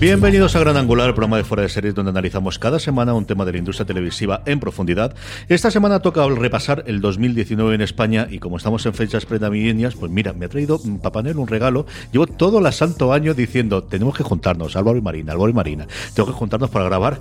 Bienvenidos a Gran Angular, el programa de Fuera de Series, donde analizamos cada semana un tema de la industria televisiva en profundidad. Esta semana toca repasar el 2019 en España y como estamos en fechas prenavideñas, pues mira, me ha traído Papá Noel un regalo. Llevo todo el santo año diciendo, tenemos que juntarnos, Álvaro y Marina, Álvaro y Marina, tengo que juntarnos para grabar.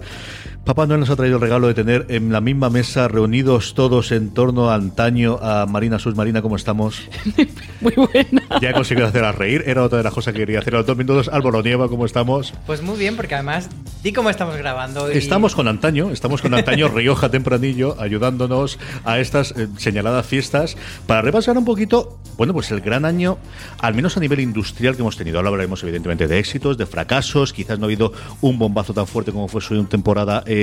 Papá Noel nos ha traído el regalo de tener en la misma mesa, reunidos todos en torno a antaño, a Marina Sus. Marina, ¿cómo estamos? Muy buena. Ya he conseguido hacer a reír, era otra de las cosas que quería hacer a los dos minutos. Álvaro Nieva, ¿cómo estamos? Pues muy bien, porque además, di cómo estamos grabando. Estamos con antaño, estamos con antaño Rioja Tempranillo, ayudándonos a estas eh, señaladas fiestas para repasar un poquito, bueno, pues el gran año, al menos a nivel industrial que hemos tenido. Ahora hablaremos evidentemente de éxitos, de fracasos, quizás no ha habido un bombazo tan fuerte como fue su temporada eh,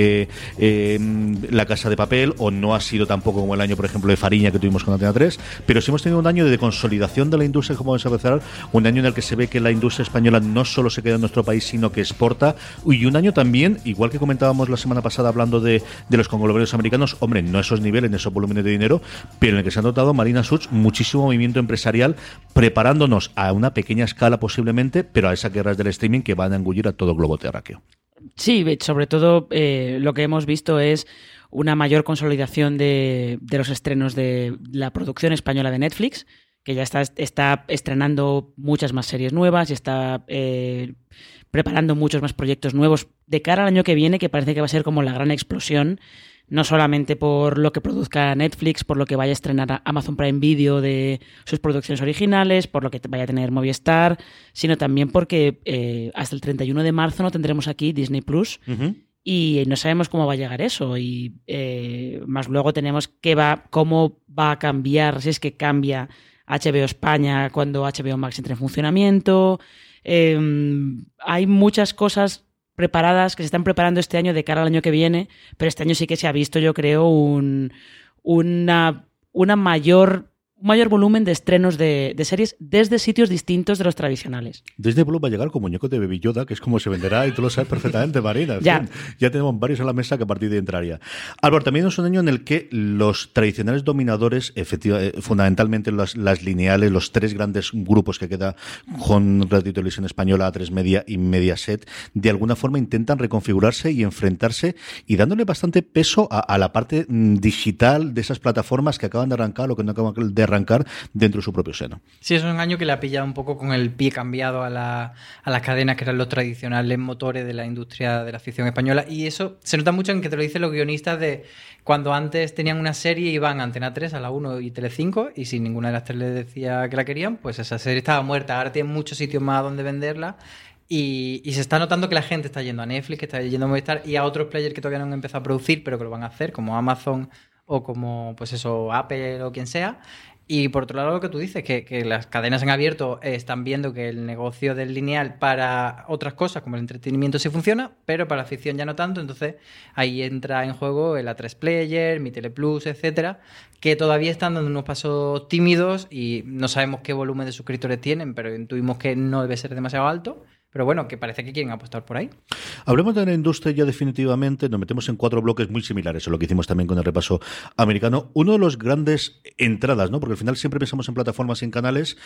La Casa de Papel, o no ha sido tampoco como el año, por ejemplo, de Fariña que tuvimos con Antena 3, pero sí hemos tenido un año de consolidación de la industria, como vamos a empezar, un año en el que se ve que la industria española no solo se queda en nuestro país, sino que exporta. Y un año también, igual que comentábamos la semana pasada hablando de, de los conglomerados americanos, hombre, no esos niveles, esos volúmenes de dinero, pero en el que se ha notado Marina Such muchísimo movimiento empresarial, preparándonos a una pequeña escala posiblemente, pero a esas guerras del streaming que van a engullir a todo globo terráqueo. Sí, sobre todo eh, lo que hemos visto es una mayor consolidación de, los estrenos de la producción española de Netflix, que ya está, está estrenando muchas más series nuevas y está eh, preparando muchos más proyectos nuevos de cara al año que viene, que parece que va a ser como la gran explosión, no solamente por lo que produzca Netflix, por lo que vaya a estrenar Amazon Prime Video de sus producciones originales, por lo que vaya a tener Movistar, sino también porque eh, hasta el 31 de marzo no tendremos aquí Disney Plus. Y no sabemos cómo va a llegar eso. Y eh, más luego tenemos qué va, cómo va a cambiar, si es que cambia HBO España cuando HBO Max entre en funcionamiento. Em, hay muchas cosas preparadas que se están preparando este año de cara al año que viene, pero este año sí que se ha visto, yo creo, un, una, una mayor un mayor volumen de estrenos de, series desde sitios distintos de los tradicionales. Desde Blue va a llegar con muñeco de Baby Yoda, que es como se venderá y tú lo sabes perfectamente, Marina. ya. ya tenemos varios a la mesa que a partir de entraría. Álvaro, también es un año en el que los tradicionales dominadores, efectivamente, fundamentalmente las, las, lineales, los tres grandes grupos que queda con Radio Televisión Española, A3 Media y Mediaset, de alguna forma intentan reconfigurarse y enfrentarse y dándole bastante peso a, a la parte mm, digital de esas plataformas que acaban de arrancar o que no acaban de arrancar dentro de su propio seno. Sí, es un año que le ha pillado un poco con el pie cambiado a, la, a las cadenas que eran los tradicionales motores de la industria de la ficción española. Y eso se nota mucho en que te lo dicen los guionistas de cuando antes tenían una serie iban a Antena 3, a la 1 y Tele5 y si ninguna de las tres les decía que la querían, pues esa serie estaba muerta. Ahora tienen muchos sitios más donde venderla y, y, se está notando que la gente está yendo a Netflix, que está yendo a Movistar y a otros players que todavía no han empezado a producir, pero que lo van a hacer, como Amazon o como pues eso, Apple o quien sea. Y por otro lado, lo que tú dices, que, las cadenas en abierto están viendo que el negocio del lineal para otras cosas, como el entretenimiento, sí funciona, pero para la ficción ya no tanto. Entonces ahí entra en juego el A3 Player, Mi Teleplus, etcétera, que todavía están dando unos pasos tímidos y no sabemos qué volumen de suscriptores tienen, pero intuimos que no debe ser demasiado alto. Pero bueno, que parece que quieren apostar por ahí. Hablemos de la industria ya definitivamente, nos metemos en cuatro bloques muy similares a lo que hicimos también con el repaso americano. Uno de los grandes entradas, ¿no? Porque al final siempre pensamos en plataformas y en canales,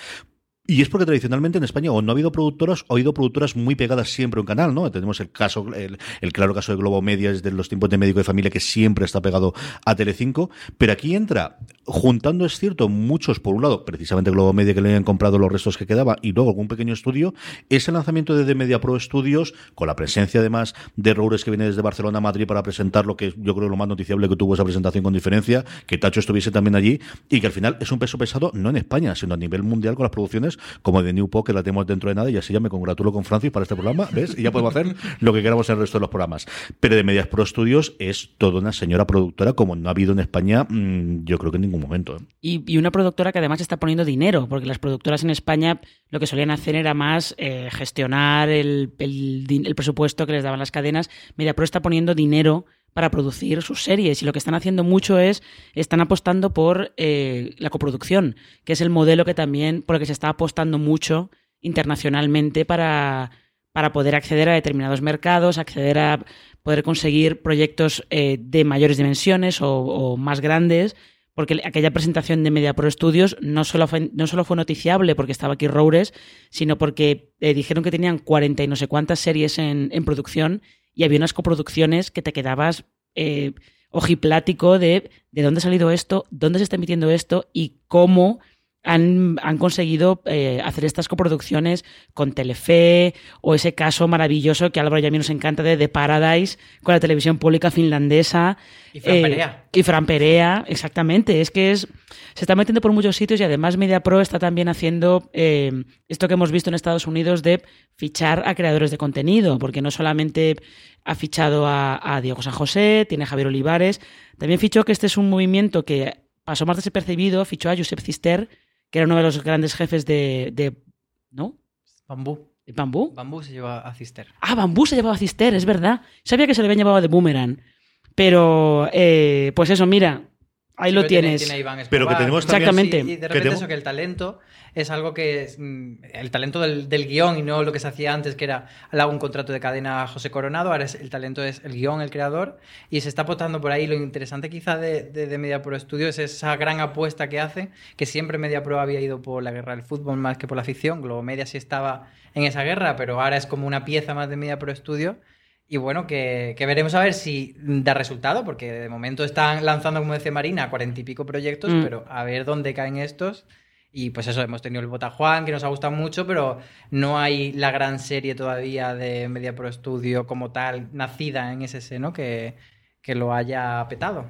Y es porque tradicionalmente en España o no ha habido productoras o ha habido productoras muy pegadas siempre a un canal, ¿no? Tenemos el caso, el, claro caso de Globo Media es de los tiempos de médico de familia que siempre está pegado a Telecinco, pero aquí entra, juntando es cierto, muchos, por un lado, precisamente Globo Media que le habían comprado los restos que quedaba y luego algún pequeño estudio, es el lanzamiento de The Media Pro Studios, con la presencia además de Roures que viene desde Barcelona a Madrid para presentar lo que yo creo lo más noticiable que tuvo esa presentación con diferencia, que Tacho estuviese también allí y que al final es un peso pesado no en España, sino a nivel mundial con las producciones como de New Pop, que la tenemos dentro de nada y así ya me congratulo con Francis para este programa, ¿ves? Y ya podemos hacer lo que queramos en el resto de los programas. Pero de Medias Pro Studios es toda una señora productora como no ha habido en España, mm, yo creo que en ningún momento. ¿eh? Y, una productora que además está poniendo dinero, porque las productoras en España lo que solían hacer era más eh, gestionar el, el, presupuesto que les daban las cadenas. Media Pro está poniendo dinero para producir sus series y lo que están haciendo mucho es están apostando por eh, la coproducción que es el modelo que también por el que se está apostando mucho internacionalmente para, para poder acceder a determinados mercados acceder a poder conseguir proyectos eh, de mayores dimensiones o, más grandes porque aquella presentación de Media Pro Studios no solo fue, no solo fue noticiable porque estaba aquí Roures, sino porque eh, dijeron que tenían 40 y no sé cuántas series en producción y había unas coproducciones que te quedabas eh, ojiplático de de dónde ha salido esto, dónde se está emitiendo esto y cómo han, conseguido eh, hacer estas coproducciones con Telefe o ese caso maravilloso que Álvaro y a mí nos encanta de The Paradise con la televisión pública finlandesa. Y Fran eh, Perea. Y Fran Perea, exactamente. Es que es, se está metiendo por muchos sitios y además MediaPro está también haciendo eh, esto que hemos visto en Estados Unidos de fichar a creadores de contenido, porque no solamente ha fichado a, a Diego San José, tiene a Javier Olivares, también fichó que este es un movimiento que pasó más desapercibido, fichó a Josep Cister, que era uno de los grandes jefes de. de ¿No? Bambú. ¿De Bambú? Bambú se lleva a Cister. Ah, Bambú se llevaba a Cister, es verdad. Sabía que se le habían llevado de Boomerang. Pero, eh, pues eso, mira, ahí lo tienes. pero que tenemos Exactamente. y de repente eso, que el talento es algo que es mm, el talento del, guion y no lo que se hacía antes, que era al un contrato de cadena a José Coronado, ahora es, el talento es el guion, el creador, y se está apostando por ahí. Lo interesante quizá de, de, de MediaPro Studio es esa gran apuesta que hace, que siempre MediaPro había ido por la guerra del fútbol más que por la ficción, Globo Media sí estaba en esa guerra, pero ahora es como una pieza más de MediaPro Studio. Y bueno, que, veremos a ver si da resultado, porque de momento están lanzando, como decía Marina, cuarenta y pico proyectos, mm. pero a ver dónde caen estos y pues eso, hemos tenido el Botajuan, que nos ha gustado mucho, pero no hay la gran serie todavía de Media Pro Studio como tal, nacida en ese seno, que, que lo haya petado.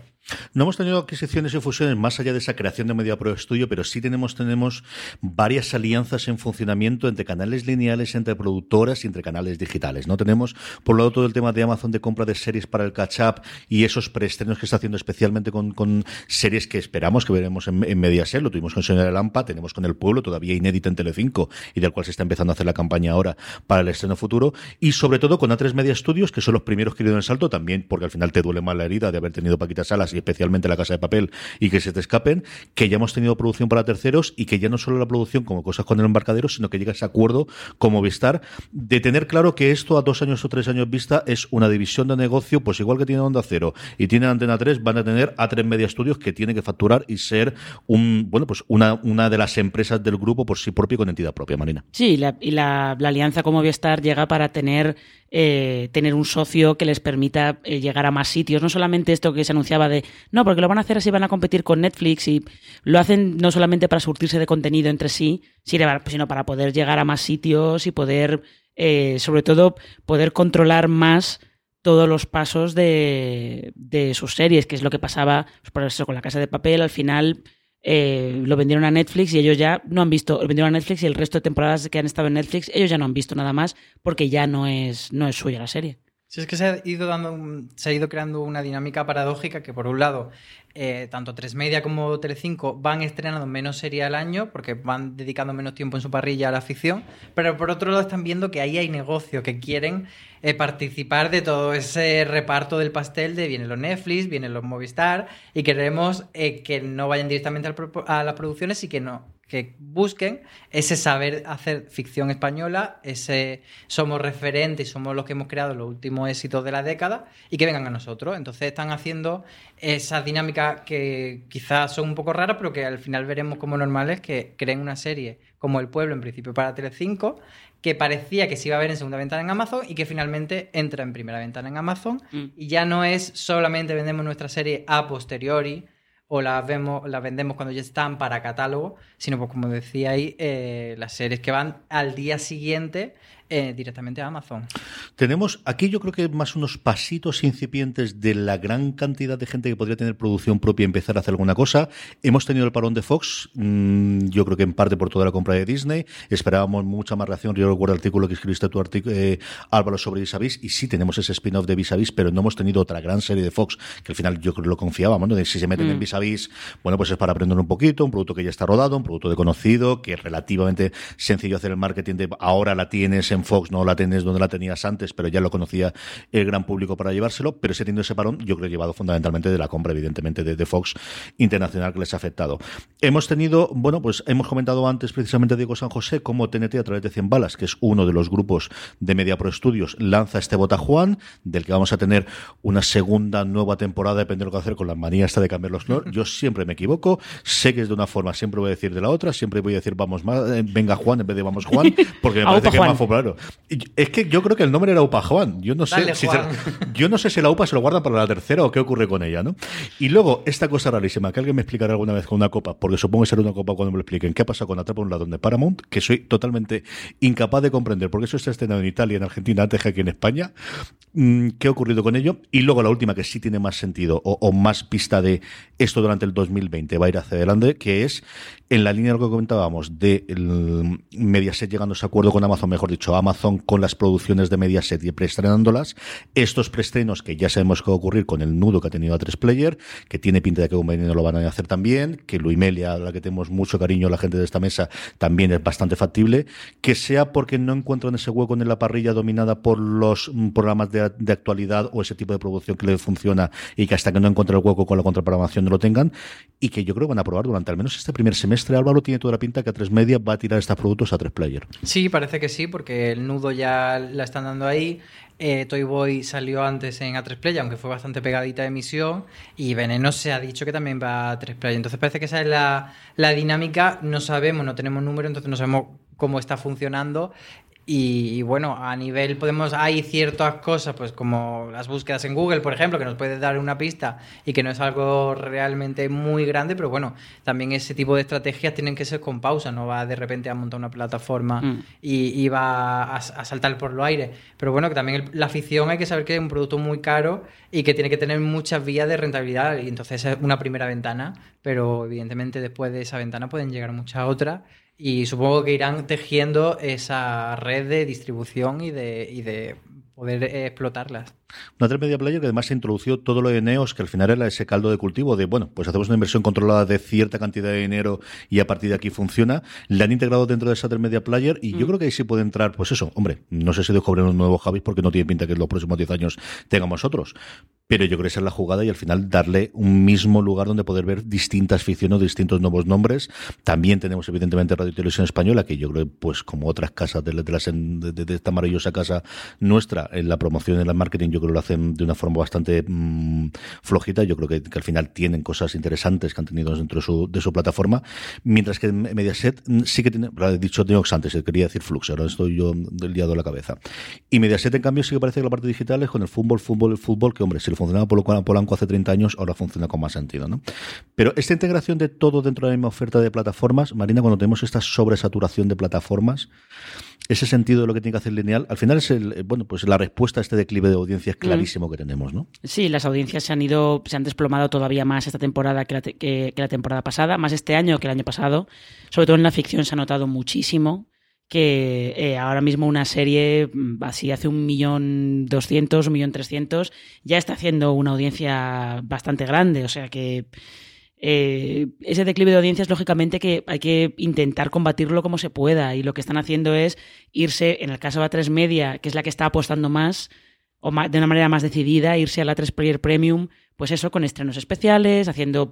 No hemos tenido adquisiciones y fusiones más allá de esa creación de Media Pro Studio, pero sí tenemos, tenemos varias alianzas en funcionamiento entre canales lineales, entre productoras y entre canales digitales. ¿no? Tenemos, por un lado, todo el tema de Amazon de compra de series para el catch-up y esos preestrenos que está haciendo especialmente con, series que esperamos que veremos en, en Mediaset. Lo tuvimos con Señora Lampa, tenemos con El Pueblo, todavía inédita en Telecinco y del cual se está empezando a hacer la campaña ahora para el estreno futuro. Y sobre todo con A3 Media Studios, que son los primeros que dieron el salto también, porque al final te duele más la herida de haber tenido Paquita Salas y especialmente La Casa de Papel y que se te escapen, que ya hemos tenido producción para terceros y que ya no solo la producción como cosas con el embarcadero, sino que llega ese acuerdo como Vistar de tener claro que esto a dos años o tres años vista es una división de negocio, pues igual que tiene Onda Cero y tiene Antena 3, van a tener a tres Media Estudios que tiene que facturar y ser un, bueno, pues una, una de las empresas del grupo por sí propio con entidad propia, Marina. Sí, y la, la alianza como Vistar llega para tener eh, tener un socio que les permita eh, llegar a más sitios. No solamente esto que se anunciaba de, no, porque lo van a hacer así, van a competir con Netflix y lo hacen no solamente para surtirse de contenido entre sí, sino para poder llegar a más sitios y poder, eh, sobre todo, poder controlar más todos los pasos de, de sus series, que es lo que pasaba pues, por eso, con la casa de papel. Al final eh, lo vendieron a Netflix y ellos ya no han visto, lo vendieron a Netflix y el resto de temporadas que han estado en Netflix, ellos ya no han visto nada más porque ya no es, no es suya la serie. Sí, es que se ha ido dando se ha ido creando una dinámica paradójica que por un lado eh, tanto Tres Media como Telecinco van estrenando menos serie al año porque van dedicando menos tiempo en su parrilla a la ficción, pero por otro lado están viendo que ahí hay negocio, que quieren eh, participar de todo ese reparto del pastel de vienen los Netflix, vienen los Movistar y queremos eh, que no vayan directamente a las producciones y que no que busquen ese saber hacer ficción española, ese somos referentes y somos los que hemos creado los últimos éxitos de la década y que vengan a nosotros. Entonces están haciendo esas dinámicas que quizás son un poco raras, pero que al final veremos como normales que creen una serie como El Pueblo, en principio para Telecinco, que parecía que se iba a ver en segunda ventana en Amazon y que finalmente entra en primera ventana en Amazon. Mm. Y ya no es solamente vendemos nuestra serie a posteriori, o las vemos, las vendemos cuando ya están para catálogo, sino pues como decía ahí, eh, las series que van al día siguiente eh, directamente a Amazon. Tenemos aquí yo creo que más unos pasitos incipientes de la gran cantidad de gente que podría tener producción propia y empezar a hacer alguna cosa. Hemos tenido el parón de Fox, mm, yo creo que en parte por toda la compra de Disney. Esperábamos mucha más reacción. Yo recuerdo el artículo que escribiste tú, eh, Álvaro, sobre Vis y sí tenemos ese spin-off de Vis pero no hemos tenido otra gran serie de Fox que al final yo creo que lo confiábamos, ¿no? De si se meten en mm. Vis Vis, bueno, pues es para aprender un poquito, un producto que ya está rodado, un producto de conocido, que es relativamente sencillo hacer el marketing de ahora la tienes en Fox no la tenés donde la tenías antes, pero ya lo conocía el gran público para llevárselo, pero ese teniendo ese parón, yo creo llevado fundamentalmente de la compra, evidentemente, de, Fox internacional que les ha afectado. Hemos tenido, bueno, pues hemos comentado antes precisamente Diego San José cómo TNT a través de 100 balas, que es uno de los grupos de Media Pro Studios, lanza este Bota Juan, del que vamos a tener una segunda nueva temporada, depende de lo que hacer con la manía esta de cambiar los colores. Yo siempre me equivoco, sé que es de una forma, siempre voy a decir de la otra, siempre voy a decir vamos más, eh, venga Juan en vez de vamos Juan, porque me parece que es más popular. Es que yo creo que el nombre era Upa Juan. Yo no sé, si yo no sé si la UPA se lo guarda para la tercera o qué ocurre con ella, ¿no? Y luego, esta cosa rarísima, que alguien me explicará alguna vez con una copa, porque supongo que será una copa cuando me lo expliquen, qué pasa con Atrapa un ladrón de Paramount, que soy totalmente incapaz de comprender, porque eso está estrenado en Italia, en Argentina, antes que aquí en España. Mm, ¿Qué ha ocurrido con ello? Y luego la última, que sí tiene más sentido o, más pista de esto durante el 2020 va a ir hacia adelante, que es en la línea de lo que comentábamos de Mediaset llegando a ese acuerdo con Amazon, mejor dicho, Amazon con las producciones de Mediaset y preestrenándolas, estos preestrenos que ya sabemos que va a ocurrir con el nudo que ha tenido a tres player, que tiene pinta de que no lo van a hacer también, que Luimelia, a la que tenemos mucho cariño la gente de esta mesa, también es bastante factible, que sea porque no encuentran ese hueco en la parrilla dominada por los programas de, actualidad o ese tipo de producción que le funciona y que hasta que no encuentren el hueco con la contraprogramación no lo tengan, y que yo creo que van a probar durante al menos este primer semestre Álvaro, tiene toda la pinta que a tres media va a tirar estos productos a tres player. Sí, parece que sí, porque el nudo ya la están dando ahí. Eh, Toy Boy salió antes en A3 Play, aunque fue bastante pegadita de emisión. Y Veneno se ha dicho que también va a 3 Play. Entonces parece que esa es la, la dinámica. No sabemos, no tenemos número, entonces no sabemos cómo está funcionando. Y, bueno, a nivel podemos, hay ciertas cosas, pues como las búsquedas en Google, por ejemplo, que nos puede dar una pista y que no es algo realmente muy grande, pero bueno, también ese tipo de estrategias tienen que ser con pausa, no va de repente a montar una plataforma mm. y, va a, saltar por lo aire. Pero bueno, que también la afición hay que saber que es un producto muy caro y que tiene que tener muchas vías de rentabilidad y entonces es una primera ventana, pero evidentemente después de esa ventana pueden llegar muchas otras y supongo que irán tejiendo esa red de distribución y de, y de poder explotarlas. Una 3 Media Player que además se introdució todo lo de Neos, que al final era ese caldo de cultivo de, bueno, pues hacemos una inversión controlada de cierta cantidad de dinero y a partir de aquí funciona. Le han integrado dentro de esa 3 Media Player y yo mm. creo que ahí sí puede entrar, pues eso, hombre, no sé si descubren un nuevo Javis porque no tiene pinta que en los próximos 10 años tengamos otros. Pero yo creo que esa es la jugada y al final darle un mismo lugar donde poder ver distintas ficciones, distintos nuevos nombres. También tenemos evidentemente Radio y Televisión Española, que yo creo, pues como otras casas de, de, esta maravillosa casa nuestra, en la promoción y en el marketing, yo creo que lo hacen de una forma bastante mm, flojita. Yo creo que, al final tienen cosas interesantes que han tenido dentro de su, de plataforma. Mientras que Mediaset mm, sí que tiene, lo he dicho Neox antes, quería decir Flux, ahora estoy yo liado a la cabeza. Y Mediaset, en cambio, sí que parece que la parte digital es con el fútbol, fútbol, el fútbol, que hombre, si funcionaba por lo Polanco hace 30 años, ahora funciona con más sentido. ¿no? Pero esta integración de todo dentro de la misma oferta de plataformas, Marina, cuando tenemos esta sobresaturación de plataformas, ese sentido de lo que tiene que hacer lineal, al final es el, bueno, pues la respuesta a este declive de audiencias mm. clarísimo que tenemos, ¿no? Sí, las audiencias se han ido, se han desplomado todavía más esta temporada que la, que la temporada pasada, más este año que el año pasado. Sobre todo en la ficción se ha notado muchísimo que eh, ahora mismo una serie mm, así hace un millón doscientos, un millón trescientos, ya está haciendo una audiencia bastante grande. O sea que eh, ese declive de audiencias, lógicamente, que hay que intentar combatirlo como se pueda. Y lo que están haciendo es irse, en el caso de A3 Media, que es la que está apostando más, o de una manera más decidida irse a la 3 Player Premium, pues eso, con estrenos especiales, haciendo...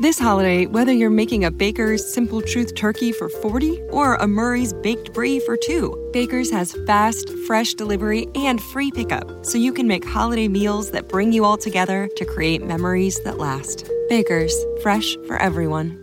This holiday, whether you're making a Baker's Simple Truth turkey for 40 or a Murray's Baked Brie for 2, Baker's has fast, fresh delivery and free pickup, so you can make holiday meals that bring you all together to create memories that last. Baker's, fresh for everyone.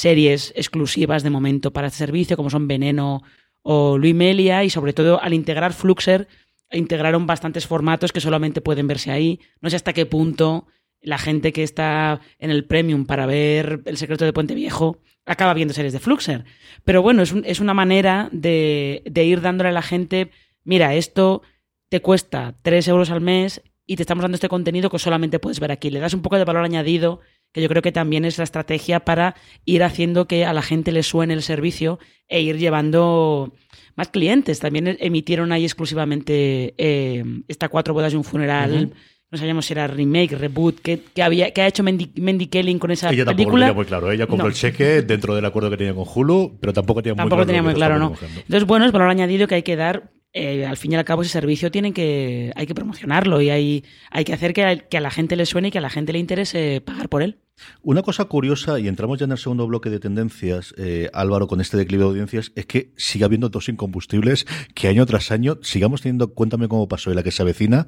series exclusivas de momento para este servicio, como son Veneno o Luimelia, y sobre todo al integrar Fluxer, integraron bastantes formatos que solamente pueden verse ahí. No sé hasta qué punto la gente que está en el Premium para ver El secreto de Puente Viejo acaba viendo series de Fluxer. Pero bueno, es, una manera de, de, ir dándole a la gente, mira, esto te cuesta 3 euros al mes y te estamos dando este contenido que solamente puedes ver aquí. Le das un poco de valor añadido que yo creo que también es la estrategia para ir haciendo que a la gente le suene el servicio e ir llevando más clientes. También emitieron ahí exclusivamente eh, esta cuatro bodas y un funeral. No sabíamos si era remake, reboot, que, había, que ha hecho Mendy, Kelly con esa ella película. Ella tenía muy claro. Ella compró el cheque dentro del acuerdo que tenía con Hulu, pero tampoco tenía muy tampoco Tenía muy claro, ¿no? Entonces, bueno, es valor añadido que hay que dar eh, al fin y al cabo ese servicio tienen que, hay que promocionarlo y hay, hay que hacer que a, que a la gente le suene y que a la gente le interese pagar por él. Una cosa curiosa, y entramos ya en el segundo bloque de tendencias, eh, Álvaro, con este declive de audiencias, es que sigue habiendo dos incombustibles que año tras año sigamos teniendo, cuéntame cómo pasó y la que se avecina,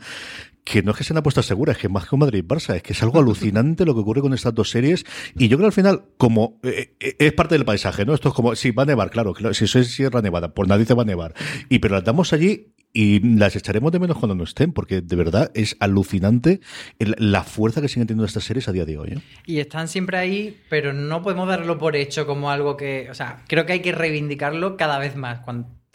que no es que sea una apuesta segura, es que más que un Madrid-Barça, es que es algo alucinante lo que ocurre con estas dos series. Y yo creo al final, como eh, eh, es parte del paisaje, ¿no? Esto es como, si va a nevar, claro, si eso es Sierra Nevada, por nadie se va a nevar. Y pero las damos allí y las echaremos de menos cuando no estén, porque de verdad es alucinante la fuerza que siguen teniendo estas series a día de hoy. ¿eh? Y están siempre ahí, pero no podemos darlo por hecho como algo que, o sea, creo que hay que reivindicarlo cada vez más.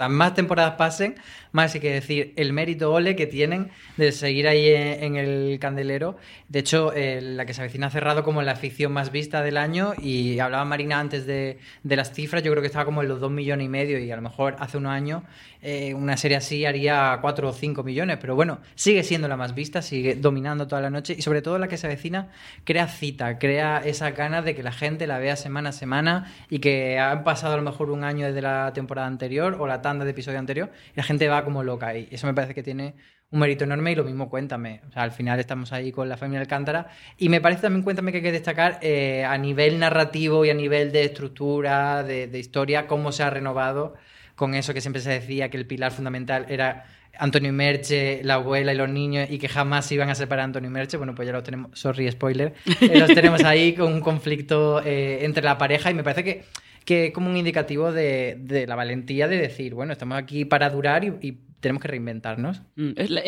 Más temporadas pasen, más hay que decir el mérito ole que tienen de seguir ahí en, el candelero. De hecho, eh, la que se avecina ha cerrado como la ficción más vista del año y hablaba Marina antes de, las cifras, yo creo que estaba como en los 2 millones y medio y a lo mejor hace unos años eh, una serie así haría 4 o 5 millones, pero bueno, sigue siendo la más vista, sigue dominando toda la noche y sobre todo la que se avecina crea cita, crea esa ganas de que la gente la vea semana a semana y que han pasado a lo mejor un año desde la temporada anterior o la tanda de episodio anterior y la gente va como loca y eso me parece que tiene un mérito enorme y lo mismo Cuéntame. Al final estamos ahí con la familia Alcántara y me parece también Cuéntame que hay que destacar eh, a nivel narrativo y a nivel de estructura, de, historia, cómo se ha renovado con eso que siempre se decía que el pilar fundamental era Antonio Merche, la abuela y los niños y que jamás se iban a separar Antonio y Merche, bueno, pues ya los tenemos, sorry, spoiler, eh, los tenemos ahí con un conflicto eh, entre la pareja y me parece que, que como un indicativo de, de, la valentía de decir, bueno, estamos aquí para durar y, tenemos que reinventarnos. Mm, la,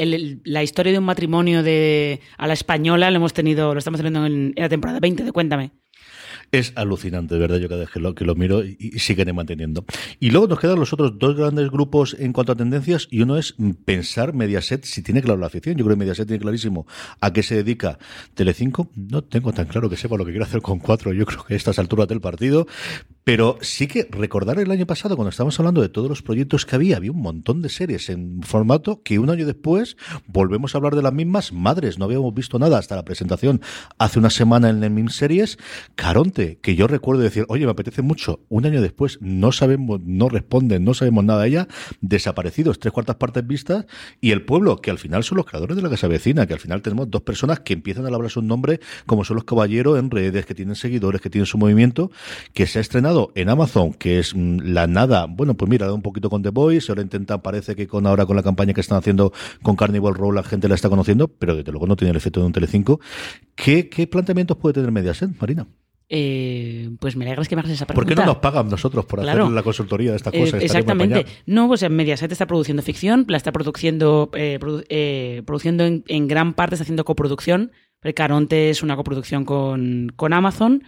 la, historia de un matrimonio de a la española lo hemos tenido, lo estamos teniendo en, en la temporada 20 de Cuéntame. Es alucinante, de verdad, yo cada vez que lo, que lo miro y, y, siguen manteniendo. Y luego nos quedan los otros dos grandes grupos en cuanto a tendencias y uno es pensar Mediaset si tiene claro la afición. Yo creo que Mediaset tiene clarísimo a qué se dedica Telecinco. No tengo tan claro que sepa lo que quiere hacer con cuatro. Yo creo que a estas alturas del partido. Pero sí que recordar el año pasado, cuando estábamos hablando de todos los proyectos que había, había un montón de series en formato que un año después volvemos a hablar de las mismas. Madres, no habíamos visto nada hasta la presentación hace una semana en el MIM Series. Caronte que yo recuerdo decir, oye, me apetece mucho, un año después no sabemos, no responden, no sabemos nada de ella, desaparecidos, tres cuartas partes vistas, y el pueblo, que al final son los creadores de la casa vecina, que al final tenemos dos personas que empiezan a hablar su nombre, como son los caballeros en redes, que tienen seguidores, que tienen su movimiento, que se ha estrenado en Amazon, que es mm, la nada, bueno, pues mira, un poquito con The Boys, ahora intenta, parece que con ahora con la campaña que están haciendo con Carnival Row la gente la está conociendo, pero desde luego no tiene el efecto de un Telecinco. ¿Qué, qué planteamientos puede tener Mediaset, Marina? Eh, pues me alegras que me hagas esa ¿Por pregunta. qué no nos pagan nosotros por Claro. hacer la consultoría de esta Eh, cosa? Muy exactamente. No, pues en Mediaset está produciendo ficción, la está produciendo, eh, produ- eh, produciendo en, en gran parte, está haciendo coproducción. El Caronte es una coproducción con, con Amazon.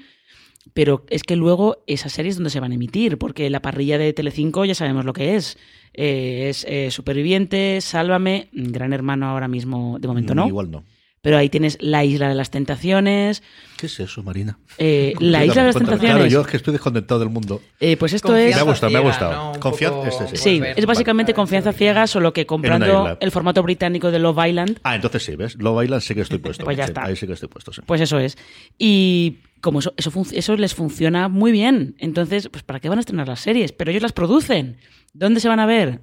Pero es que luego esas series donde se van a emitir, porque la parrilla de Telecinco ya sabemos lo que es. Eh, es eh, Superviviente, Sálvame, Gran Hermano ahora mismo, de momento no. Mm, Igual no. Pero ahí tienes La Isla de las Tentaciones. ¿Qué es eso, Marina? eh, la Isla de las. Tentaciones. Claro, yo es que estoy desconectado del mundo. eh, pues esto Confianza es. Me ha gustado, me ha gustado. Confianza- poco este sí. Es básicamente confianza ciega, solo que comprando el formato británico de Love Island, Ah, entonces sí, ¿ves? Love Island sí que estoy puesto. Pues ya Sí, está. Ahí sí que estoy puesto, sí. pues eso es. Y como eso, eso, eso les funciona muy bien, entonces, pues ¿para qué van a estrenar las series? Pero ellos las producen. ¿Dónde se van a ver?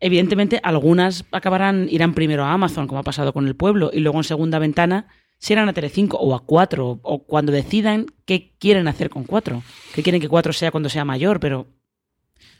Evidentemente, algunas acabarán, irán primero a Amazon, como ha pasado con El Pueblo, y luego en segunda ventana si a Telecinco o a 4, o cuando decidan qué quieren hacer con 4. Que quieren que 4 sea cuando sea mayor, pero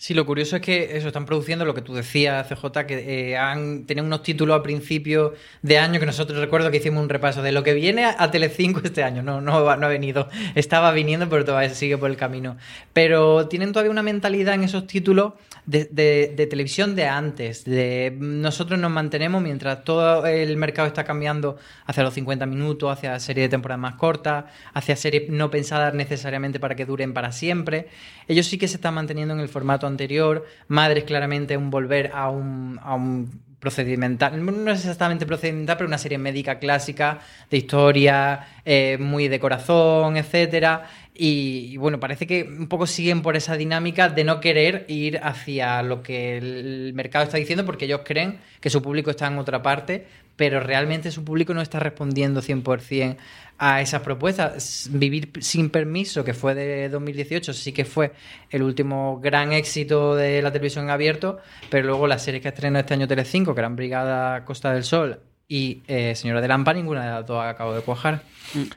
Sí, lo curioso es que eso están produciendo lo que tú decías, CJ, que eh, han tenían unos títulos a principio de año que nosotros recuerdo que hicimos un repaso de lo que viene a, Telecinco este año. No, no, ha venido. Estaba viniendo, pero todavía sigue por el camino. Pero tienen todavía una mentalidad en esos títulos de, televisión de antes. De nosotros nos mantenemos mientras todo el mercado está cambiando hacia los 50 minutos, hacia series de temporada más cortas, hacia series no pensadas necesariamente para que duren para siempre. Ellos sí que se están manteniendo en el formato anterior. Madres claramente un volver a un, a un procedimental, no es exactamente procedimental, pero una serie médica clásica de historia, eh, muy de corazón, etcétera. Y, bueno, parece que un poco siguen por esa dinámica de no querer ir hacia lo que el mercado está diciendo, porque ellos creen que su público está en otra parte, pero realmente su público no está respondiendo 100% a esas propuestas. Vivir sin permiso, que fue de 2018, sí que fue el último gran éxito de la televisión en abierto, pero luego las series que estrenó este año Telecinco, que eran Brigada Costa del Sol y eh, Señora de Lampa, ninguna de las dos acabó de cuajar.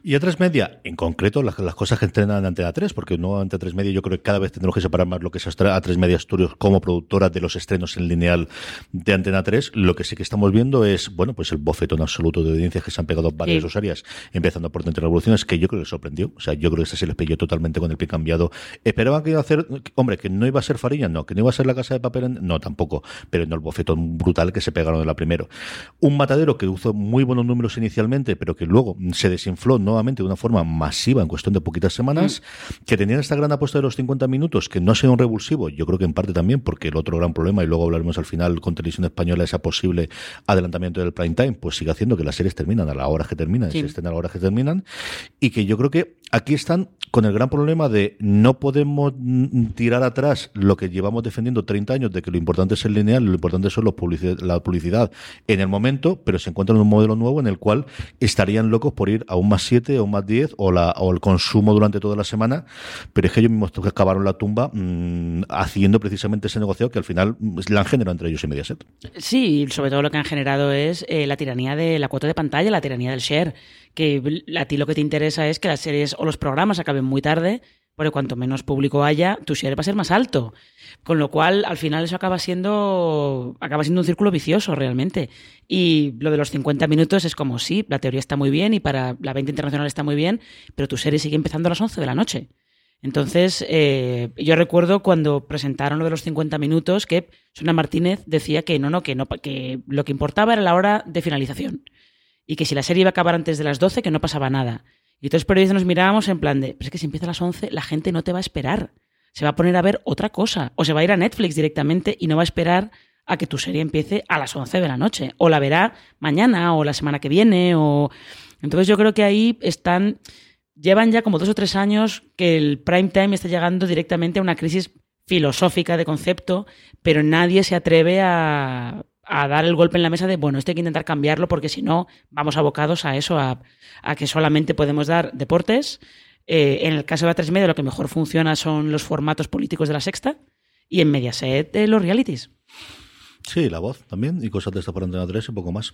Y a tres media, en concreto, las, las cosas que entrenan en Antena 3, porque no Antena 3 media, yo creo que cada vez tendremos que separar más lo que es a tres media Studios como productora de los estrenos en lineal de Antena 3. Lo que sí que estamos viendo es, bueno, pues el bofetón absoluto de audiencias que se han pegado varias Sí. de sus áreas, empezando por Entre Revoluciones, que yo creo que sorprendió. O sea, yo creo que se les pilló totalmente con el pie cambiado. Esperaban que iba a hacer, hombre, que no iba a ser Fariña, no, que no iba a ser la casa de papel, en- no, tampoco, pero no el bofetón brutal que se pegaron de la primero. Un matadero que hizo muy buenos números inicialmente, pero que luego se desinfló nuevamente de una forma masiva en cuestión de poquitas semanas, que tenían esta gran apuesta de los 50 minutos, que no ha sido un revulsivo, yo creo que en parte también porque el otro gran problema, y luego hablaremos al final con Televisión Española, esa posible adelantamiento del prime time, pues sigue haciendo que las series terminan a la hora que terminan, Sí. se estén a la hora que terminan, y que yo creo que aquí están con el gran problema de no podemos mm, tirar atrás lo que llevamos defendiendo 30 años, de que lo importante es el lineal, lo importante son los la publicidad en el momento, pero se encuentran en un modelo nuevo en el cual estarían locos por ir a un más 7 o más 10 o, la, o el consumo durante toda la semana, pero es que ellos mismos acabaron la tumba mm, haciendo precisamente ese negocio que al final mm, la han generado entre ellos y Mediaset. Sí, sobre todo lo que han generado es eh, la tiranía de la cuota de pantalla, la tiranía del share. Que a ti lo que te interesa es que las series o los programas acaben muy tarde, porque cuanto menos público haya, tu share va a ser más alto. Con lo cual, al final, eso acaba siendo, acaba siendo un círculo vicioso realmente. Y lo de los 50 minutos es como, sí, la teoría está muy bien y para la 20 internacional está muy bien, pero tu serie sigue empezando a las 11 de la noche. Entonces, eh, yo recuerdo cuando presentaron lo de los 50 minutos que Sona Martínez decía que no, no, que no, que lo que importaba era la hora de finalización. Y que si la serie iba a acabar antes de las 12, que no pasaba nada. Y todos los periodistas nos mirábamos en plan de, pero es que si empieza a las 11, la gente no te va a esperar. Se va a poner a ver otra cosa. O se va a ir a Netflix directamente y no va a esperar a que tu serie empiece a las 11 de la noche. O la verá mañana o la semana que viene. O... Entonces yo creo que ahí están llevan ya como dos o tres años que el prime time está llegando directamente a una crisis filosófica de concepto, pero nadie se atreve a, a dar el golpe en la mesa de, bueno, esto hay que intentar cambiarlo porque si no, vamos abocados a eso, a, que solamente podemos dar deportes. Eh, en el caso de A3 Media lo que mejor funciona son los formatos políticos de la sexta y en Mediaset eh, los realities. Sí, la voz también, y cosas de estas para Antena 3 y poco más.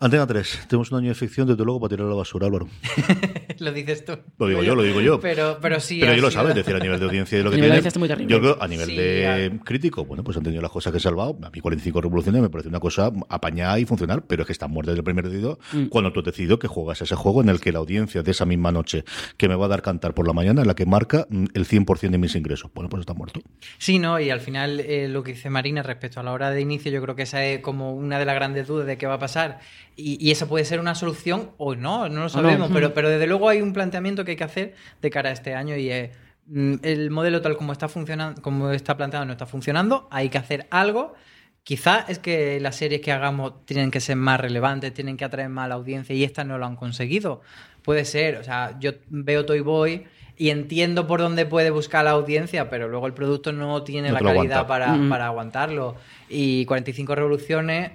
Antena 3, tenemos un año de ficción, desde luego, para tirar a la basura, Álvaro. lo dices tú. Lo digo yo, lo digo yo. Pero, pero sí. Pero yo lo sabes, decir, a nivel de audiencia y de lo que A nivel de tiene. audiencia está muy terrible. Yo creo, a nivel Sí, de crítico, bueno, pues han tenido las cosas que he salvado. A mí 45 revoluciones me parece una cosa apañada y funcional, pero es que están muertos desde el primer dedo Mm. cuando tú has decidido que juegas ese juego en el que la audiencia de esa misma noche que me va a dar cantar por la mañana, en la que marca mm, el 100% de mis ingresos. Bueno, pues está muerto. Sí, no, y al final eh, lo que dice Marina respecto a la hora de yo creo que esa es como una de las grandes dudas de qué va a pasar. Y, y esa puede ser una solución o no, no lo sabemos, pero, pero desde luego hay un planteamiento que hay que hacer de cara a este año y es mm, el modelo tal como está funcionando, como está planteado no está funcionando, hay que hacer algo. Quizá es que las series que hagamos tienen que ser más relevantes, tienen que atraer más a la audiencia y estas no lo han conseguido. Puede ser, o sea, yo veo Toy Boy y entiendo por dónde puede buscar la audiencia, pero luego el producto no tiene No la calidad aguanta. para, Mm. para aguantarlo. Y 45 revoluciones,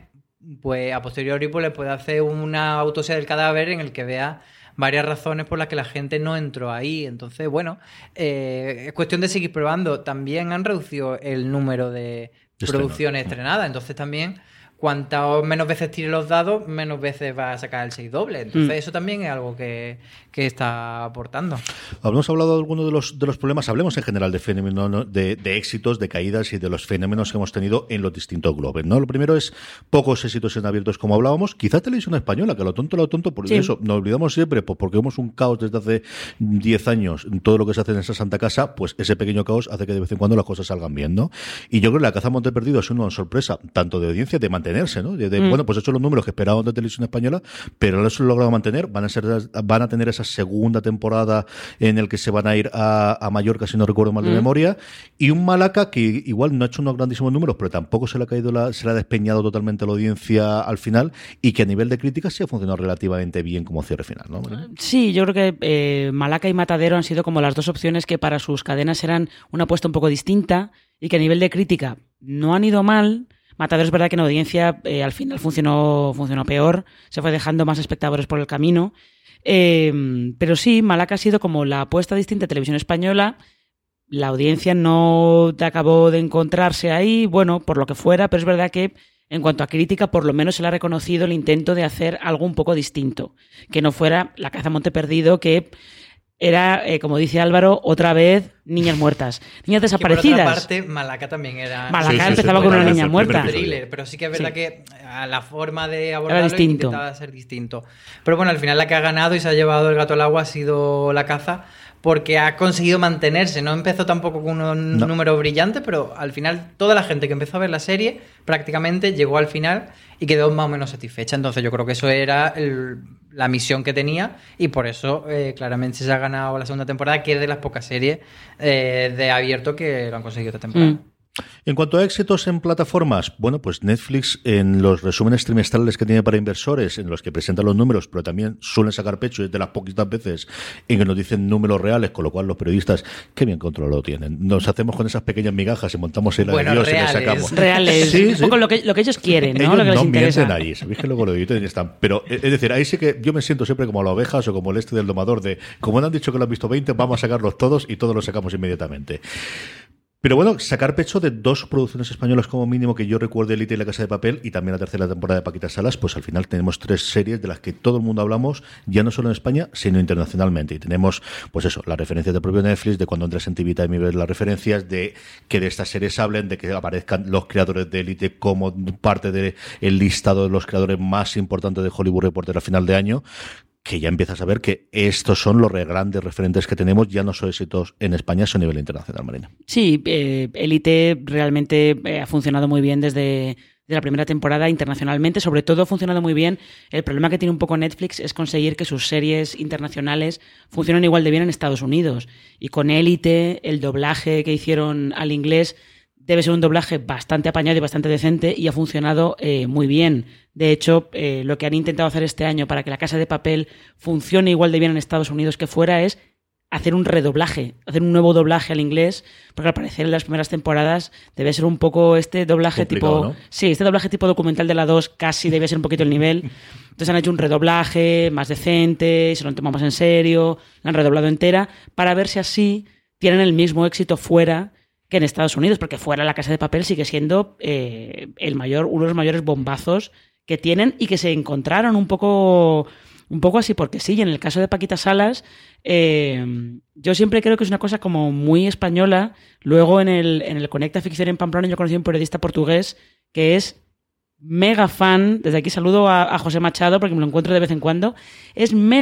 pues a posteriori pues, le puede hacer una autopsia del cadáver en el que vea varias razones por las que la gente no entró ahí. Entonces, bueno, eh, es cuestión de seguir probando. También han reducido el número de producciones estrenadas. Entonces también, cuantas menos veces tire los dados, menos veces va a sacar el 6 doble. Entonces Mm. eso también es algo que, que está aportando. Hablamos hablado de algunos de los, de los problemas, hablemos en general de fenómenos, de, de éxitos, de caídas y de los fenómenos que hemos tenido en los distintos globes. ¿no? Lo primero es pocos éxitos en abiertos, como hablábamos. Quizás televisión española, que lo tonto, lo tonto, por Sí. eso nos olvidamos siempre, pues porque vemos un caos desde hace 10 años en todo lo que se hace en esa santa casa, pues ese pequeño caos hace que de vez en cuando las cosas salgan bien. ¿no? Y yo creo que la caza Monte Perdido ha sido una sorpresa, tanto de audiencia, de mantenerse, ¿no? De, de, Bueno, pues hecho los números que esperaban de televisión española, pero no se lo han logrado mantener. Van a, ser, van a tener esa segunda temporada en el que se van a ir a, a Mallorca, si no recuerdo mal de memoria, y un Malaca que igual no ha hecho unos grandísimos números, pero tampoco se le ha caído la, se le ha despeñado totalmente la audiencia al final, y que a nivel de críticas sí ha funcionado relativamente bien como cierre final, ¿no? Marina? Sí, yo creo que eh, Malaca y Matadero han sido como las dos opciones que para sus cadenas eran una apuesta un poco distinta y que a nivel de crítica no han ido mal. Matadero es verdad que en audiencia eh, al final funcionó, funcionó peor, se fue dejando más espectadores por el camino. Eh, pero sí, Malaca ha sido como la apuesta distinta de televisión española. La audiencia no acabó de encontrarse ahí, bueno, por lo que fuera, pero es verdad que en cuanto a crítica, por lo menos se le ha reconocido el intento de hacer algo un poco distinto. Que no fuera la caza monte perdido, que era, eh, como dice Álvaro, otra vez niñas muertas. Niñas por desaparecidas. otra parte, Malaca también era. Malaca Sí, sí, sí, empezaba sí, con una niña muerta. thriller, pero sí que es verdad Sí. que a la forma de abordarlo intentaba ser distinto. Pero bueno, al final la que ha ganado y se ha llevado el gato al agua ha sido la caza porque ha conseguido mantenerse. No empezó tampoco con un No. número brillante, pero al final toda la gente que empezó a ver la serie prácticamente llegó al final y quedó más o menos satisfecha. Entonces yo creo que eso era el- la misión que tenía y por eso eh, claramente se ha ganado la segunda temporada, que es de las pocas series eh, de abierto que lo han conseguido esta temporada. Mm. En cuanto a éxitos en plataformas, bueno, pues Netflix en los resúmenes trimestrales que tiene para inversores, en los que presenta los números, pero también suelen sacar pecho, es de las poquitas veces en que nos dicen números reales, con lo cual los periodistas, qué bien controlado tienen. Nos hacemos con esas pequeñas migajas y montamos el Bueno, Dios y le sacamos. Reales. Sí, lo que, lo que ellos quieren, ¿no? Ellos lo que les no interesa. mienten ahí, sabéis que luego lo editen y están. Pero es es decir, ahí sí que yo me siento siempre como las ovejas o como el este del domador de, como no han dicho que lo han visto 20, vamos a sacarlos todos y todos los sacamos inmediatamente. Pero bueno, sacar pecho de dos producciones españolas como mínimo que yo recuerdo, Elite y La Casa de Papel, y también la tercera temporada de Paquita Salas, pues al final tenemos tres series de las que todo el mundo hablamos, ya no solo en España, sino internacionalmente. Y tenemos, pues eso, las referencias del propio Netflix, de cuando entras en TV Time y ves las referencias, de que de estas series hablen, de que aparezcan los creadores de Elite como parte del listado de los creadores más importantes de Hollywood Reporter a final de año que ya empiezas a ver que estos son los grandes referentes que tenemos, ya no son éxitos en España, sino a nivel internacional, Marina. Sí, eh, Elite realmente eh, ha funcionado muy bien desde de la primera temporada internacionalmente. Sobre todo ha funcionado muy bien. El problema que tiene un poco Netflix es conseguir que sus series internacionales funcionen igual de bien en Estados Unidos. Y con Elite, el doblaje que hicieron al inglés debe ser un doblaje bastante apañado y bastante decente y ha funcionado eh, muy bien. De hecho, eh, lo que han intentado hacer este año para que la casa de papel funcione igual de bien en Estados Unidos que fuera es hacer un redoblaje, hacer un nuevo doblaje al inglés, porque al parecer en las primeras temporadas debe ser un poco este doblaje Complicado, tipo... ¿no? Sí, este doblaje tipo documental de la 2 casi debe ser un poquito el nivel. Entonces han hecho un redoblaje más decente, se lo han tomado más en serio, la han redoblado entera, para ver si así tienen el mismo éxito fuera que en Estados Unidos, porque fuera la Casa de Papel sigue siendo eh, el mayor, uno de los mayores bombazos que tienen y que se encontraron un poco, un poco así, porque sí, y en el caso de Paquita Salas, eh, yo siempre creo que es una cosa como muy española. Luego en el, en el Conecta Ficción en Pamplona yo conocí a un periodista portugués que es mega fan, desde aquí saludo a, a José Machado porque me lo encuentro de vez en cuando, es mega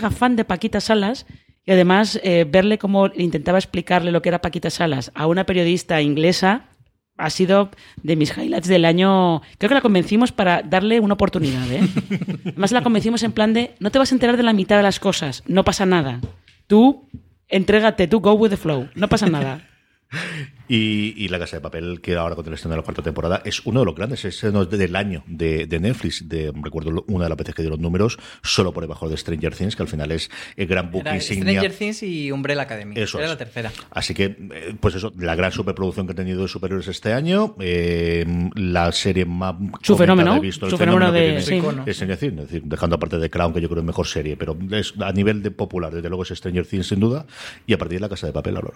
Mega fan de Paquita Salas y además eh, verle cómo intentaba explicarle lo que era Paquita Salas a una periodista inglesa ha sido de mis highlights del año. Creo que la convencimos para darle una oportunidad. ¿eh? Además la convencimos en plan de no te vas a enterar de la mitad de las cosas, no pasa nada. Tú entrégate, tú go with the flow, no pasa nada. Y, y La Casa de Papel, que ahora con el estreno de la cuarta temporada, es uno de los grandes estrenos del año de, de Netflix. De, recuerdo una de las veces que dieron números, solo por debajo de Stranger Things, que al final es el gran book Era insignia. Stranger Things y Umbrella Academy. Eso Era es. la tercera. Así que, eh, pues eso, la gran superproducción que han tenido de superhéroes este año, eh, la serie más Su fenómeno, he visto, el su fenómeno que de- sí. Es Stranger Things, es decir, dejando aparte de Crown, que yo creo es mejor serie, pero es a nivel de popular, desde luego es Stranger Things sin duda, y a partir de la Casa de Papel, ahora.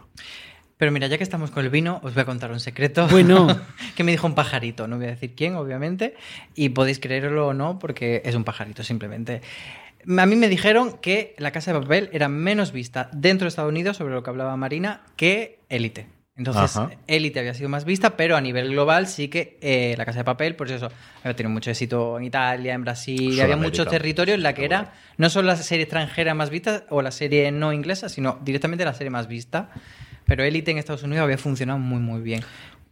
Pero mira, ya que estamos con el vino, os voy a contar un secreto. Bueno. que me dijo un pajarito, no voy a decir quién, obviamente, y podéis creerlo o no, porque es un pajarito, simplemente. A mí me dijeron que La Casa de Papel era menos vista dentro de Estados Unidos, sobre lo que hablaba Marina, que Élite. Entonces, Ajá. Élite había sido más vista, pero a nivel global sí que eh, La Casa de Papel, por eso, había tenido mucho éxito en Italia, en Brasil, había muchos territorios en la que era no solo la serie extranjera más vista o la serie no inglesa, sino directamente la serie más vista. Pero Elite en Estados Unidos había funcionado muy, muy bien.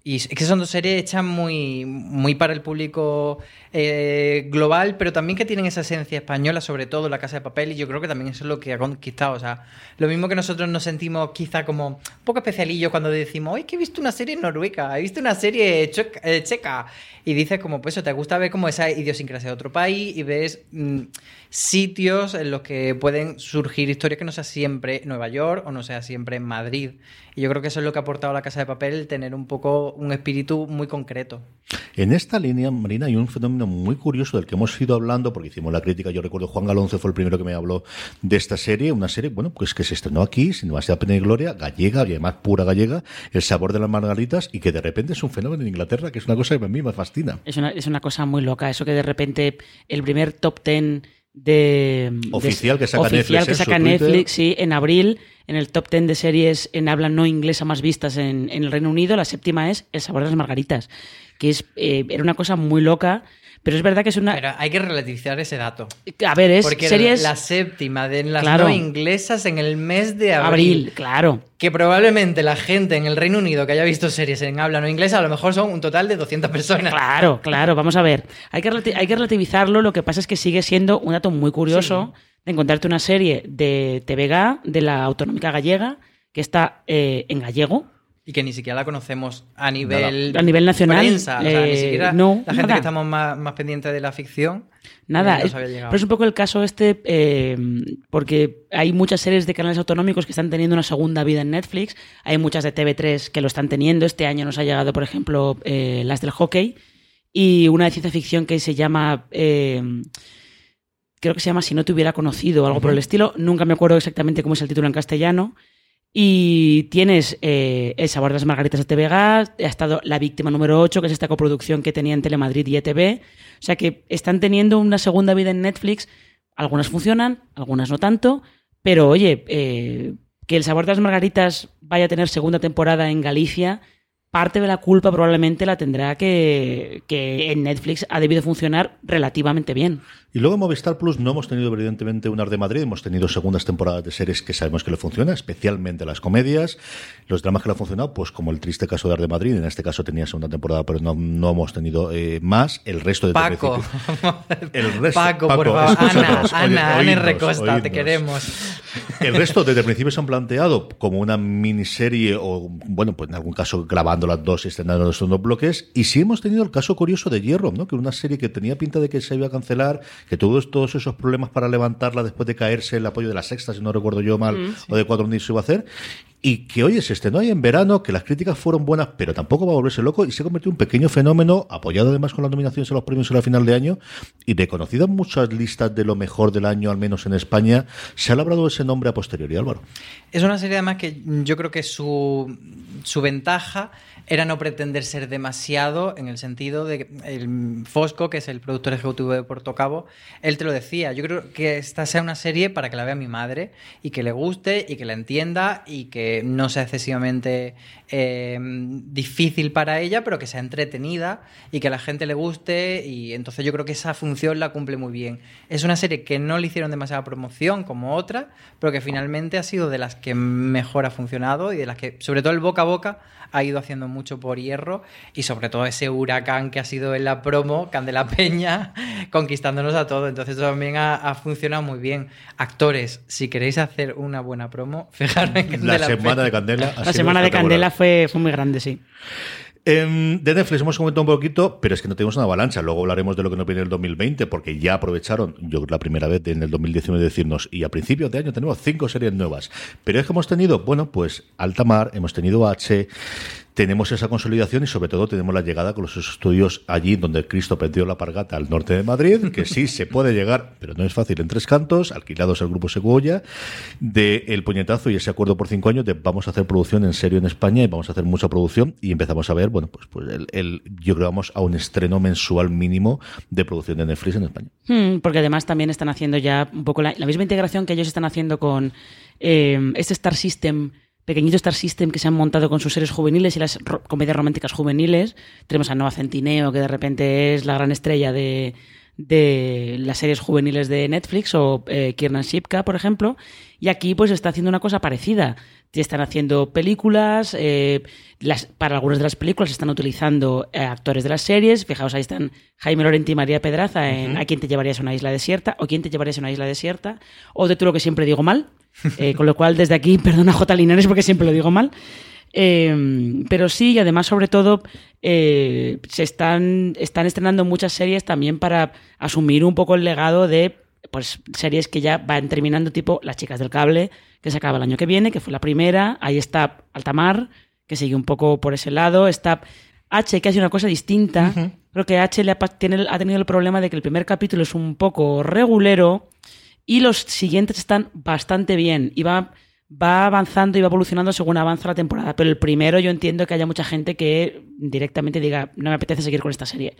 Y es que son dos series hechas muy, muy para el público eh, global, pero también que tienen esa esencia española, sobre todo La Casa de Papel, y yo creo que también eso es lo que ha conquistado. O sea, lo mismo que nosotros nos sentimos quizá como un poco especialillos cuando decimos, ¡ay, que he visto una serie noruega! He visto una serie eh, checa. Y dices como, pues eso, te gusta ver como esa idiosincrasia de otro país y ves mm, sitios en los que pueden surgir historias que no sea siempre Nueva York o no sea siempre Madrid. Y yo creo que eso es lo que ha aportado La Casa de Papel, el tener un poco un espíritu muy concreto. En esta línea, Marina, hay un fenómeno muy curioso del que hemos ido hablando, porque hicimos la crítica, yo recuerdo Juan Galonce fue el primero que me habló de esta serie, una serie, bueno, pues que se estrenó aquí, sin demasiada pena y gloria, gallega, y además pura gallega, el sabor de las margaritas, y que de repente es un fenómeno en Inglaterra, que es una cosa que a mí me fascina. Es una, es una cosa muy loca, eso que de repente el primer top ten de Oficial de- que saca oficial Netflix que Twitter. Netflix, sí, en abril, en el top ten de series en habla no inglesa más vistas en, en el Reino Unido, la séptima es El sabor de las margaritas, que es eh, era una cosa muy loca, pero es verdad que es una Pero hay que relativizar ese dato. a ver, es Porque series la séptima de las Claro. no inglesas en el mes de abril. abril, claro. Que probablemente la gente en el Reino Unido que haya visto series en habla no inglesa, a lo mejor son un total de 200 personas. Claro, claro, vamos a ver. Hay que, hay que relativizarlo, lo que pasa es que sigue siendo un dato muy curioso de encontrarte una serie de TVG, de la Autonómica Gallega, que está eh, en gallego. Y que ni siquiera la conocemos a nivel, A nivel nacional, prensa. O sea, ni eh, siquiera no, la gente nada. que estamos más, más pendientes de la ficción. Nada, eh, pero es un poco el caso este, porque hay muchas series de canales autonómicos que están teniendo una segunda vida en Netflix, hay muchas de TV3 que lo están teniendo, este año nos ha llegado, por ejemplo, las del hockey, y una de ciencia ficción que se llama... creo que se llama Si no te hubiera conocido o algo por el estilo, nunca me acuerdo exactamente cómo es el título en castellano, y tienes eh, El sabor de las margaritas de TVG, ha estado La víctima número 8, que es esta coproducción que tenían Telemadrid y ETV. O sea que están teniendo una segunda vida en Netflix. Algunas funcionan, algunas no tanto. Pero oye, eh, que El sabor de las margaritas vaya a tener segunda temporada en Galicia parte de la culpa probablemente la tendrá que, que en Netflix ha debido funcionar relativamente bien. Y luego en Movistar Plus no hemos tenido evidentemente un Ar de Madrid, hemos tenido segundas temporadas de series que sabemos que le funciona, especialmente las comedias, los dramas que le han funcionado, pues como el triste caso de Ar de Madrid, en este caso tenía segunda temporada, pero no, no hemos tenido eh, más, el resto de Paco, el resto, Paco, por favor, Ana, Ana, Ana Recosta, te queremos. El resto desde el principio se han planteado como una miniserie o, bueno, pues en algún caso grabando las dos y estrenando los dos bloques, y sí hemos tenido el caso curioso de Hierro, ¿no? que una serie que tenía pinta de que se iba a cancelar, que tuvo todos esos problemas para levantarla después de caerse el apoyo de la sexta, si no recuerdo yo mal, Mm, o de cuatro se iba a hacer. Y que oye, se estrenó ahí en verano, que las críticas fueron buenas, pero tampoco va a volverse loco y se ha convertido en un pequeño fenómeno, apoyado además con las nominaciones a los premios en la final de año y reconocido en muchas listas de lo mejor del año, al menos en España. Se ha labrado ese nombre a posteriori, Álvaro. Es una serie además que yo creo que su, su ventaja era no pretender ser demasiado en el sentido de que el Fosco, que es el productor ejecutivo de Puerto Cabo, él te lo decía. Yo creo que esta sea una serie para que la vea mi madre y que le guste y que la entienda y que no sea excesivamente eh, difícil para ella, pero que sea entretenida y que a la gente le guste. Y entonces yo creo que esa función la cumple muy bien. Es una serie que no le hicieron demasiada promoción como otra, pero que finalmente ha sido de las que mejor ha funcionado y de las que, sobre todo el boca a boca, ha ido haciendo mucho por hierro y sobre todo ese huracán que ha sido en la promo, Candela Peña, conquistándonos a todos. Entonces también ha, ha funcionado muy bien. Actores, si queréis hacer una buena promo, fijaros en Candela La semana Peña. de Candela. La semana de. Candela fue, fue muy grande, sí. Em, de Netflix hemos comentado un poquito, pero es que no tenemos una avalancha. Luego hablaremos de lo que nos viene en el 2020, porque ya aprovecharon, yo creo, la primera vez en el 2019 decirnos, y a principios de año tenemos cinco series nuevas. Pero es que hemos tenido, bueno, pues Altamar, hemos tenido H, tenemos esa consolidación y sobre todo tenemos la llegada con los estudios allí donde Cristo perdió la pargata al norte de Madrid, que sí se puede llegar, pero no es fácil, en tres cantos, alquilados al Grupo Segovia, de el puñetazo y ese acuerdo por cinco años de vamos a hacer producción en serio en España y vamos a hacer mucha producción y empezamos a ver, bueno, pues, pues el, el- yo creo vamos a un estreno mensual mínimo de producción de Netflix en España. Hmm, porque además también están haciendo ya un poco la, la misma integración que ellos están haciendo con eh, este Star System, pequeñito Star System que se han montado con sus series juveniles y las ro- comedias románticas juveniles. Tenemos a Noah Centineo, que de repente es la gran estrella de, de las series juveniles de Netflix, o eh, Kiernan Shipka, por ejemplo. Y aquí pues está haciendo una cosa parecida. Están haciendo películas, eh, las, para algunas de las películas están utilizando eh, actores de las series. Fijaos, ahí están Jaime Lorente y María Pedraza en ¿A quién te llevarías a una isla desierta? ¿O quién te llevarías a una isla desierta? O de todo lo que siempre digo mal. Eh, con lo cual, desde aquí, perdona J. Linares porque siempre lo digo mal. Eh, pero sí, y además, sobre todo, eh, se están, están estrenando muchas series también para asumir un poco el legado de pues series que ya van terminando, tipo Las chicas del cable, que se acaba el año que viene, que fue la primera. Ahí está Altamar, que sigue un poco por ese lado. Está H, que hace una cosa distinta. Creo que H le ha, tiene- ha tenido el problema de que el primer capítulo es un poco regulero y los siguientes están bastante bien. Y va, va avanzando y va evolucionando según avanza la temporada. Pero el primero yo entiendo que haya mucha gente que directamente diga, no me apetece seguir con esta serie.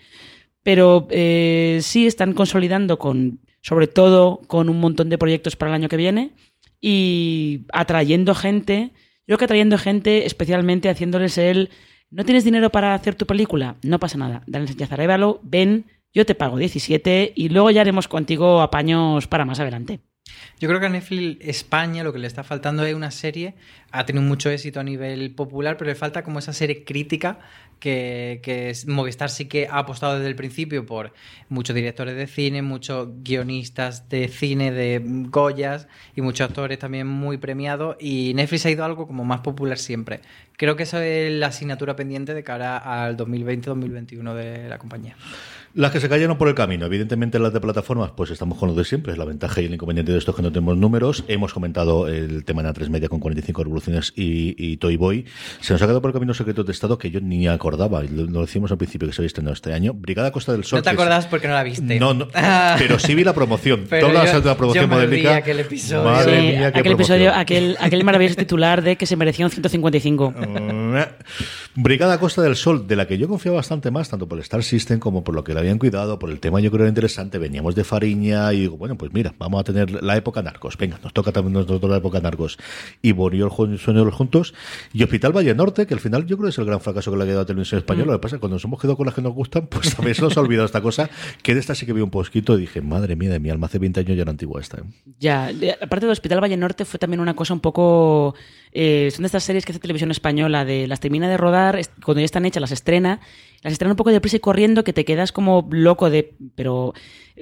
Pero eh, sí están consolidando con, sobre todo con un montón de proyectos para el año que viene y atrayendo gente. Yo creo que atrayendo gente, especialmente haciéndoles el. ¿No tienes dinero para hacer tu película? No pasa nada. Dale enseñanza, révalo, ven, yo te pago 17 y luego ya haremos contigo apaños para más adelante. Yo creo que a Netflix España lo que le está faltando es una serie. Ha tenido mucho éxito a nivel popular, pero le falta como esa serie crítica que, Movistar sí que ha apostado desde el principio por muchos directores de cine, muchos guionistas de cine, de Goyas y muchos actores también muy premiados. Y Netflix ha ido algo como más popular siempre. Creo que esa es la asignatura pendiente de cara al 2020-2021 de la compañía. Las que se cayeron por el camino, evidentemente las de plataformas, pues estamos con lo de siempre, es la ventaja y el inconveniente de esto es que no tenemos números. Hemos comentado el tema en A3 Media con 45 revoluciones y, y Toy Boy. Se nos ha quedado por el camino Secretos de Estado que yo ni acordaba, lo, lo decimos al principio que se había estrenado este año. Brigada Costa del Sol. No te que es- acordás porque no la viste. No, no, pero sí vi la promoción. Pero Todas yo- las de la promoción yo me modélica. aquel episodio. Madre Sí, mía, qué aquel promoción. episodio, aquel, aquel maravilloso titular de que se merecía un 155. Brigada Costa del Sol, de la que yo confío bastante más, tanto por el Star System como por lo que le habían cuidado, por el tema yo creo interesante. Veníamos de Fariña y digo, bueno, pues mira, vamos a tener la época narcos. Venga, nos toca también nosotros la época narcos. Y Bonio el sueño juntos. Y Hospital Valle Norte, que al final yo creo que es el gran fracaso que le ha quedado a Televisión Española. Lo que pasa es que cuando nos hemos quedado con las que nos gustan, pues también se nos ha olvidado esta cosa. Que de esta sí que vi un poquito y dije, madre mía de mi alma, hace 20 años ya era antigua esta. ¿eh? Ya, aparte de Hospital Valle Norte fue también una cosa un poco... Eh, son de estas series que hace Televisión Española, de las termina de rodar, cuando ya están hechas las estrena, las estrena un poco deprisa y corriendo que te quedas como loco de... Pero,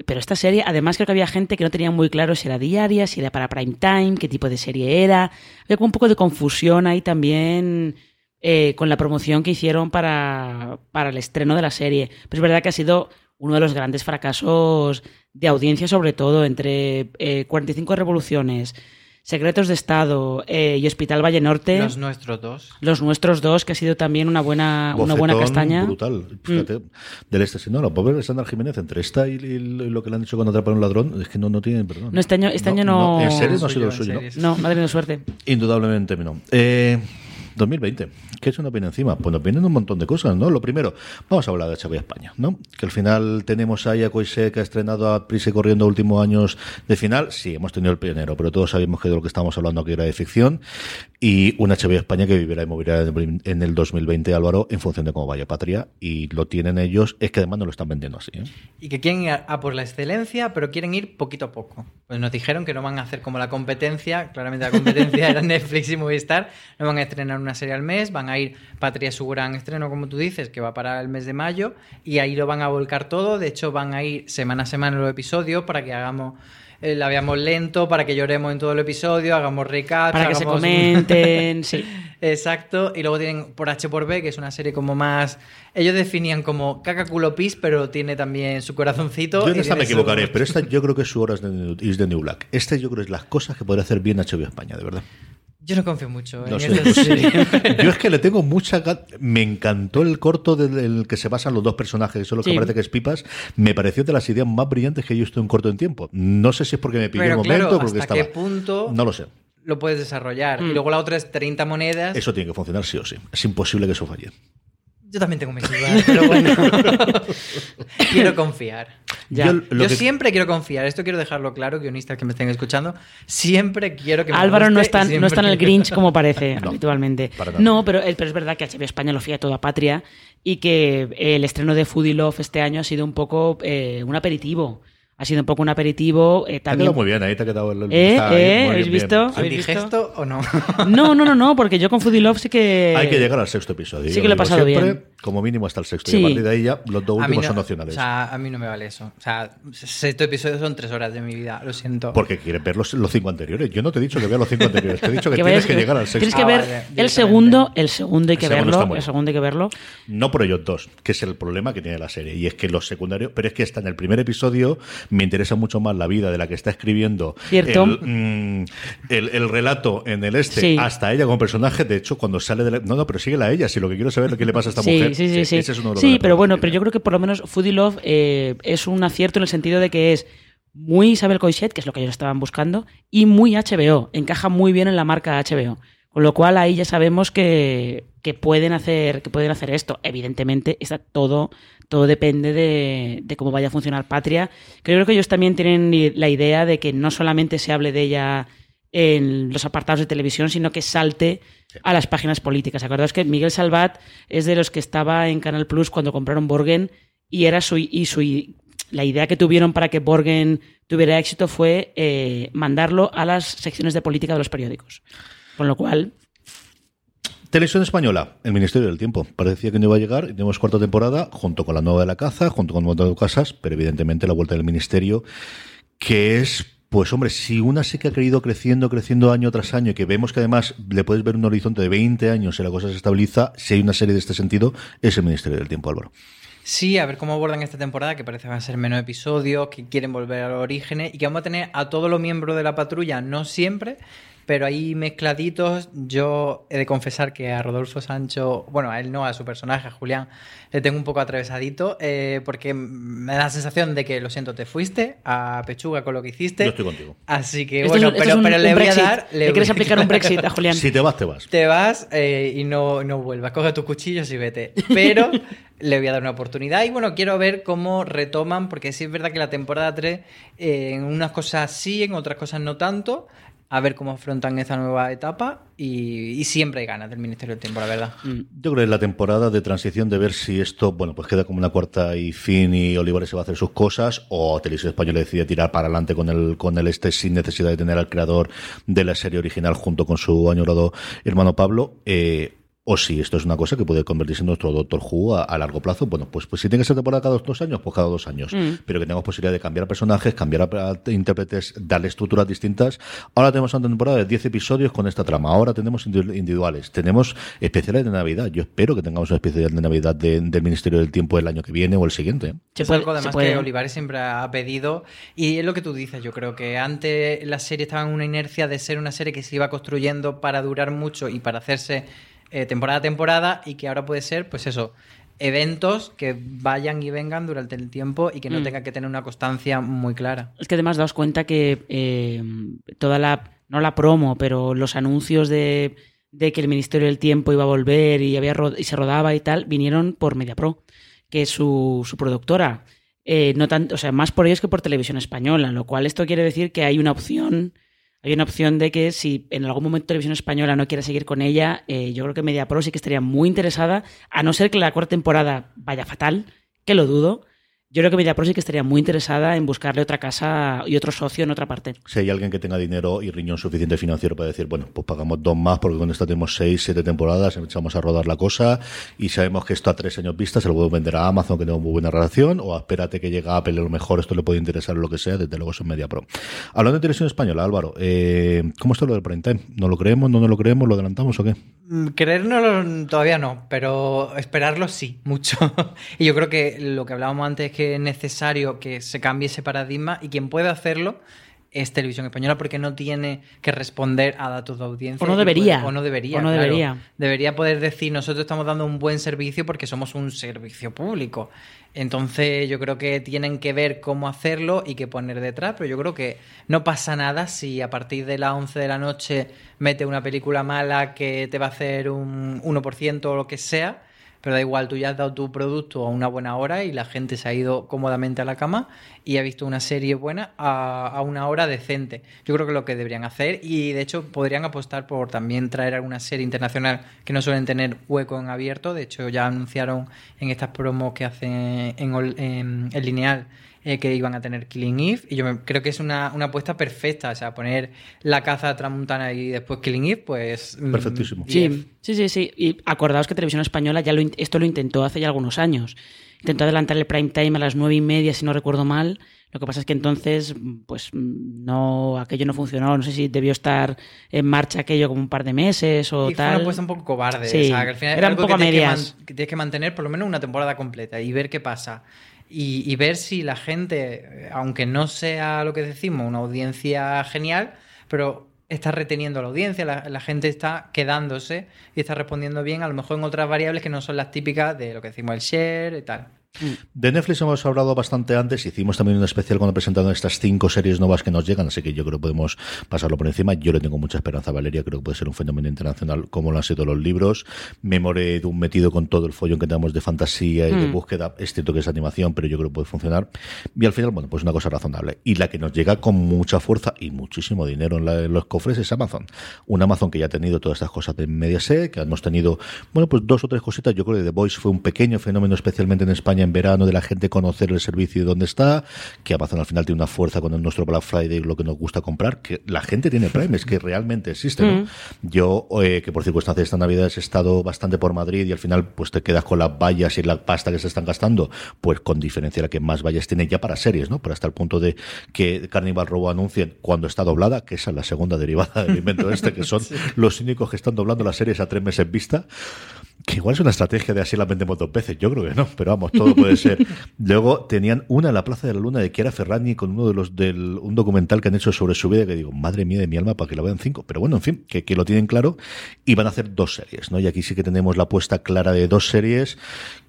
pero esta serie, además creo que había gente que no tenía muy claro si era diaria, si era para prime time, qué tipo de serie era. Había como un poco de confusión ahí también... Eh, con la promoción que hicieron para, para el estreno de la serie. Pero es verdad que ha sido uno de los grandes fracasos de audiencia, sobre todo entre 45 revoluciones, Secretos de Estado eh, y Hospital Valle Norte. Los nuestros dos. Los nuestros dos, que ha sido también una buena, una buena castaña. brutal. Fíjate, mm. del este, no, la pobre Sandra Jiménez, entre esta y, lo que le han dicho cuando atraparon un ladrón, es que no, no tienen perdón. No, este año, este año no... En serio no ha sido lo suyo. No, madre de suerte. Indudablemente no. Eh, 2020. ¿Qué es una viene encima? Pues nos vienen un montón de cosas, ¿no? Lo primero, vamos a hablar de HBO España, ¿no? Que al final tenemos ahí a Coise que ha estrenado a prisa y corriendo últimos años de final. Sí, hemos tenido el pionero, pero todos sabemos que de lo que estamos hablando aquí era de ficción. Y una HBO España que vivirá y morirá en el 2020, Álvaro, en función de cómo vaya Patria. Y lo tienen ellos, es que además no lo están vendiendo así. ¿eh? Y que quieren ir a por la excelencia, pero quieren ir poquito a poco. Pues nos dijeron que no van a hacer como la competencia, claramente la competencia era Netflix y Movistar, no van a estrenar una serie al mes, van a ir Patria su gran estreno, como tú dices, que va para el mes de mayo, y ahí lo van a volcar todo. De hecho, van a ir semana a semana los episodios para que hagamos eh, la veamos lento para que lloremos en todo el episodio, hagamos recaps. Para que se comenten, sí. Exacto. Y luego tienen por H por B, que es una serie como más. Ellos definían como caca culo pis, pero tiene también su corazoncito. Yo en esta me equivocaré, pero esta yo creo que es su hora de New Black. Este yo creo que es las cosas que podría hacer bien HBO España, de verdad. Yo no confío mucho en Yo es que le tengo mucha Me encantó el corto del que se basan los dos personajes, que son los que parece que es Pipas. Me pareció de las ideas más brillantes que yo estoy en corto en tiempo. No sé si es porque me pilló el momento porque ¿hasta qué punto No lo sé. Lo puedes desarrollar. Y mm. luego la otra es 30 monedas. Eso tiene que funcionar sí o sí. Es imposible que eso falle. Yo también tengo mis dudas, pero bueno. quiero confiar. Yo, siempre quiero confiar. Esto quiero dejarlo claro, guionistas que me estén escuchando. Siempre quiero que me Álvaro no está, no está en el Grinch como parece habitualmente. No, pero, pero es verdad que HBO España lo fía toda patria y que el estreno de Foodie Love este año ha sido un poco eh, un aperitivo ha sido un poco un aperitivo. Eh, también... Te muy bien, ahí te ha quedado el. ¿Eh? ¿Eh? ¿Habéis visto? ¿Habéis visto o no? no, no, no, no, porque yo con Foodie Love sí que. Hay que llegar al sexto episodio. Sí que lo he pasado bien como mínimo hasta el sexto. Y a partir de ahí ya los dos últimos son opcionales. O sea, a mí no me vale eso. O sea, sexto episodio son tres horas de mi vida, lo siento. Porque quieres ver los, cinco anteriores. Yo no te he dicho que vea los cinco anteriores, te he dicho que, tienes que llegar al sexto. Tienes que ver el segundo, el segundo hay que verlo, el segundo hay que verlo. No por ellos dos, que es el problema que tiene la serie. Y es que los secundarios, pero es que está en el primer episodio, me interesa mucho más la vida de la que está escribiendo Cierto. El, mm, el, relato en el este, hasta ella como personaje. De hecho, cuando sale de la, No, no, pero síguela a ella, si lo que quiero saber es qué le pasa a esta mujer. Sí, sí, sí. Ese es uno Sí, pero bueno, pero yo creo que por lo menos Foodie Love eh, es un acierto en el sentido de que es muy Isabel Coixet, que es lo que ellos estaban buscando, y muy HBO. Encaja muy bien en la marca HBO. Con lo cual ahí ya sabemos que, pueden hacer que pueden hacer esto. Evidentemente, está todo, todo depende de, de, cómo vaya a funcionar Patria. Creo que ellos también tienen la idea de que no solamente se hable de ella en los apartados de televisión, sino que salte a las páginas políticas. ¿Acordáis que Miguel Salvat es de los que estaba en Canal Plus cuando compraron Borgen y era su y su la idea que tuvieron para que Borgen tuviera éxito fue eh, mandarlo a las secciones de política de los periódicos. Con lo cual, Televisión Española, el Ministerio del Tiempo. Parecía que no iba a llegar. Tenemos cuarta temporada, junto con la nueva de la caza, junto con de Casas, pero evidentemente la vuelta del Ministerio, que es pues hombre, si una sí que ha querido creciendo, creciendo año tras año, y que vemos que además le puedes ver un horizonte de 20 años y la cosa se estabiliza, si hay una serie de este sentido, es el Ministerio del Tiempo, Álvaro. Sí, a ver cómo abordan esta temporada, que parece que va a ser menos episodios, que quieren volver a los orígenes y que vamos a tener a todos los miembros de la patrulla, no siempre, pero ahí mezcladitos, yo he de confesar que a Rodolfo Sancho, bueno, a él no, a su personaje, a Julián, le tengo un poco atravesadito, eh, porque me da la sensación de que, lo siento, te fuiste a pechuga con lo que hiciste. Yo estoy contigo. Así que, Esto bueno, pero, es un- pero le voy Brexit. a dar... ¿Le quieres aplicar un Brexit a Julián? Si te vas, te vas. te vas eh, y no, no vuelvas. Coge tus cuchillos y vete. Pero le voy a dar una oportunidad. Y bueno, quiero ver cómo retoman, porque sí es verdad que la temporada 3, eh, en unas cosas sí, en otras cosas no tanto. A ver cómo afrontan esta nueva etapa. Y, siempre hay ganas del Ministerio del Tiempo, la verdad. Mm. Yo creo que es la temporada de transición de ver si esto, bueno, pues queda como una cuarta y fin y Olivares se va a hacer sus cosas o Televisión Española decide tirar para adelante con el, con el este sin necesidad de tener al creador de la serie original junto con su añorado hermano Pablo. Eh, o si esto es una cosa que puede convertirse en nuestro Doctor Who a, a largo plazo, bueno, pues, pues si tiene que ser temporada cada dos, años, pues cada dos años. Pero que tengamos posibilidad de cambiar personajes, cambiar a, a intérpretes, darle estructuras distintas. Ahora tenemos una temporada de 10 episodios con esta trama. Ahora tenemos indi- individuales. Tenemos especiales de Navidad. Yo espero que tengamos una especial de Navidad de- del Ministerio del Tiempo el año que viene o el siguiente. Se es puede- algo además que Olivares siempre ha pedido y es lo que tú dices, yo creo que antes la serie estaba en una inercia de ser una serie que se iba construyendo para durar mucho y para hacerse eh, temporada a temporada y que ahora puede ser, pues eso, eventos que vayan y vengan durante el tiempo y que no Mm. tengan que tener una constancia muy clara. Es que además daos cuenta que eh, toda la, no la promo, pero los anuncios de, de que el Ministerio del Tiempo iba a volver y, había y se rodaba y tal, vinieron por MediaPro, que es su, su productora. Eh, no tanto, o sea, más por ellos que por televisión española, lo cual esto quiere decir que hay una opción, hay una opción de que si en algún momento televisión española no quiere seguir con ella, eh, yo creo que MediaPro sí que estaría muy interesada, a no ser que la cuarta temporada vaya fatal, que lo dudo. Yo creo que MediaPro sí que estaría muy interesada en buscarle otra casa y otro socio en otra parte. Si hay alguien que tenga dinero y riñón suficiente financiero para decir, bueno, pues pagamos dos más porque con esta tenemos seis, siete temporadas, echamos a rodar la cosa y sabemos que esto a tres años vistas se lo puedo vender a Amazon que tengo muy buena relación o espérate que llegue a Apple a lo mejor esto le puede interesar o lo que sea, desde luego es en Media Pro. Hablando de televisión española, Álvaro, eh, ¿cómo está lo del prime time? ¿No lo creemos, no nos lo creemos, lo adelantamos o qué? Mm, Creérnoslo todavía no, pero esperarlo sí, mucho. y yo creo que lo que hablábamos antes es que es necesario que se cambie ese paradigma y quien puede hacerlo es Televisión Española porque no tiene que responder a datos de audiencia. O no debería. puede- o no debería. O no claro. debería. Debería poder decir, nosotros estamos dando un buen servicio porque somos un servicio público. Entonces yo creo que tienen que ver cómo hacerlo y qué poner detrás, pero yo creo que no pasa nada si a partir de las 11 de la noche mete una película mala que te va a hacer un 1% o lo que sea, pero da igual, tú ya has dado tu producto a una buena hora y la gente se ha ido cómodamente a la cama y ha visto una serie buena a, a una hora decente. Yo creo que es lo que deberían hacer y de hecho podrían apostar por también traer alguna serie internacional que no suelen tener hueco en abierto. De hecho ya anunciaron en estas promos que hacen en, en- en lineal eh, que iban a tener Killing Eve y yo me- creo que es una, una apuesta perfecta, o sea, poner la caza a Tramuntana y después Killing Eve, pues... mm, Perfectísimo. Sí, sí, sí, sí. Y acordaos que Televisión Española ya lo, esto lo intentó hace ya algunos años. Intentó adelantar el prime time a las nueve y media, si no recuerdo mal. Lo que pasa es que entonces, pues no, aquello no funcionó. No sé si debió estar en marcha aquello como un par de meses o Y fue tal. una apuesta un poco cobarde. Sí, o sea, que al final era un poco que a tienes, que, medias. que tienes que mantener por lo menos una temporada completa y ver qué pasa. Y, ver si la gente, eh, aunque no sea lo que decimos, una audiencia genial, pero está reteniendo a la audiencia, la, la gente está quedándose y está respondiendo bien, a lo mejor en otras variables que no son las típicas de lo que decimos el share y tal. De Netflix hemos hablado bastante antes, hicimos también un especial cuando presentaron estas cinco series nuevas que nos llegan, así que yo creo que podemos pasarlo por encima. Yo le tengo mucha esperanza a Valeria, creo que puede ser un fenómeno internacional como lo han sido los libros. Me moré de un metido con todo el follón que tenemos de fantasía y de Mm. búsqueda, es cierto que es animación, pero yo creo que puede funcionar. Y al final, bueno, pues una cosa razonable. Y la que nos llega con mucha fuerza y muchísimo dinero en, la- en los cofres es Amazon. Un Amazon que ya ha tenido todas estas cosas de Mediaset, que hemos tenido, bueno, pues dos o tres cositas. Yo creo que The Voice fue un pequeño fenómeno, especialmente en España en verano, de la gente conocer el servicio y dónde está, que Amazon al final tiene una fuerza con el nuestro Black Friday, lo que nos gusta comprar, que la gente tiene Prime, es que realmente existe, ¿no? Yo, eh, que por circunstancias de esta Navidad he estado bastante por Madrid y al final pues te quedas con las vallas y la pasta que se están gastando, pues con diferencia la que más vallas tiene ya para series, ¿no? Pero hasta el punto de que Carnival Row anuncien cuando está doblada, que esa es la segunda derivada del invento este, que son los únicos que están doblando las series a tres meses vista. Que igual es una estrategia de así la vendemos dos veces. Yo creo que no, pero vamos, todo como puede ser. Luego tenían una en la Plaza de la Luna de Chiara Ferragni con uno de los del un documental que han hecho sobre su vida que digo, madre mía de mi alma, para que lo vean cinco. Pero bueno, en fin, que, que lo tienen claro y van a hacer dos series, ¿no? Y aquí sí que tenemos la apuesta clara de dos series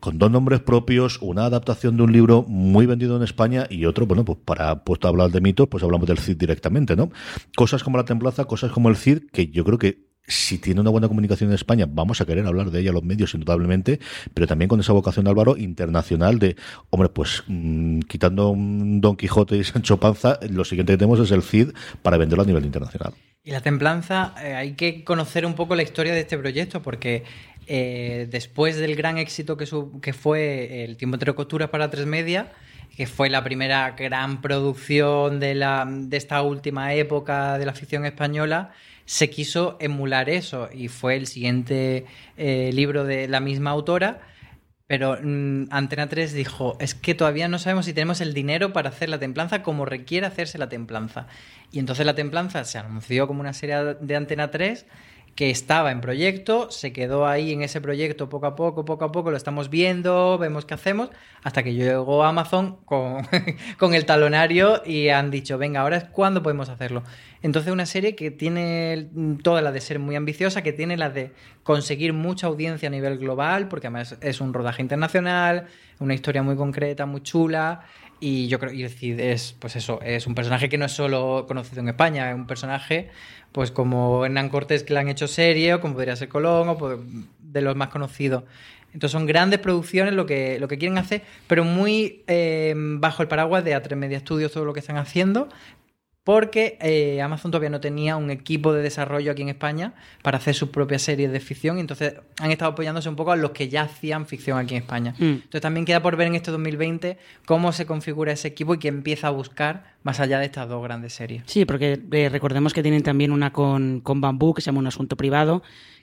con dos nombres propios, una adaptación de un libro muy vendido en España y otro, bueno, pues para puesto a hablar de mitos, pues hablamos del Cid directamente, ¿no? Cosas como la Templanza, cosas como el Cid, que yo creo que si tiene una buena comunicación en España, vamos a querer hablar de ella los medios, indudablemente, pero también con esa vocación, Álvaro, internacional de, hombre, pues mmm, quitando un Don Quijote y Sancho Panza, lo siguiente que tenemos es el CID para venderlo a nivel internacional. Y la templanza, eh, hay que conocer un poco la historia de este proyecto, porque eh, después del gran éxito que, su, que fue El tiempo entre costuras para tres media, que fue la primera gran producción de, la, de esta última época de la ficción española, se quiso emular eso y fue el siguiente eh, libro de la misma autora. Pero mmm, Antena 3 dijo, es que todavía no sabemos si tenemos el dinero para hacer la templanza como requiere hacerse la templanza. Y entonces la templanza se anunció como una serie de Antena 3 que estaba en proyecto, se quedó ahí en ese proyecto poco a poco, poco a poco, lo estamos viendo, vemos qué hacemos, hasta que llegó Amazon con, con el talonario y han dicho, venga, ahora es cuando podemos hacerlo. Entonces una serie que tiene toda la de ser muy ambiciosa, que tiene la de conseguir mucha audiencia a nivel global, porque además es un rodaje internacional, una historia muy concreta, muy chula, y yo creo, y decir, es, pues eso, es un personaje que no es solo conocido en España, es un personaje, pues como Hernán Cortés que le han hecho serie, o como podría ser Colón, o pues, de los más conocidos. Entonces son grandes producciones lo que, lo que quieren hacer, pero muy eh, bajo el paraguas de A3 Media Studios todo lo que están haciendo, porque eh, Amazon todavía no tenía un equipo de desarrollo aquí en España para hacer sus propias series de ficción, y entonces han estado apoyándose un poco a los que ya hacían ficción aquí en España. Mm. Entonces también queda por ver en este 2020 cómo se configura ese equipo y que empieza a buscar más allá de estas dos grandes series. Sí, porque eh, recordemos que tienen también una con, con Bambú, que se llama Un Asunto Privado,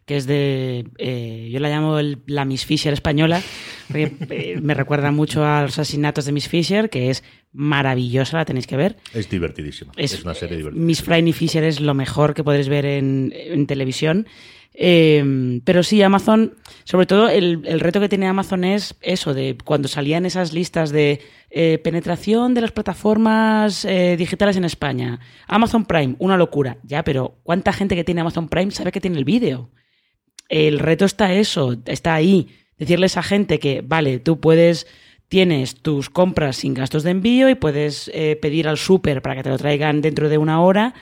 que es de. Eh, yo la llamo el, la Miss Fisher española. Porque, eh, me recuerda mucho a los asesinatos de Miss Fisher, que es maravillosa, la tenéis que ver. Es divertidísima. Es, es una serie divertida. Miss Franny Fisher es lo mejor que podréis ver en, en televisión. Eh, pero sí, Amazon, sobre todo el, el, reto que tiene Amazon es eso, de cuando salían esas listas de eh, penetración de las plataformas eh, digitales en España. Amazon Prime, una locura. Ya, pero ¿cuánta gente que tiene Amazon Prime sabe que tiene el vídeo? El reto está eso, está ahí. Decirles a gente que, vale, tú puedes, tienes tus compras sin gastos de envío y puedes eh, pedir al súper para que te lo traigan dentro de una hora,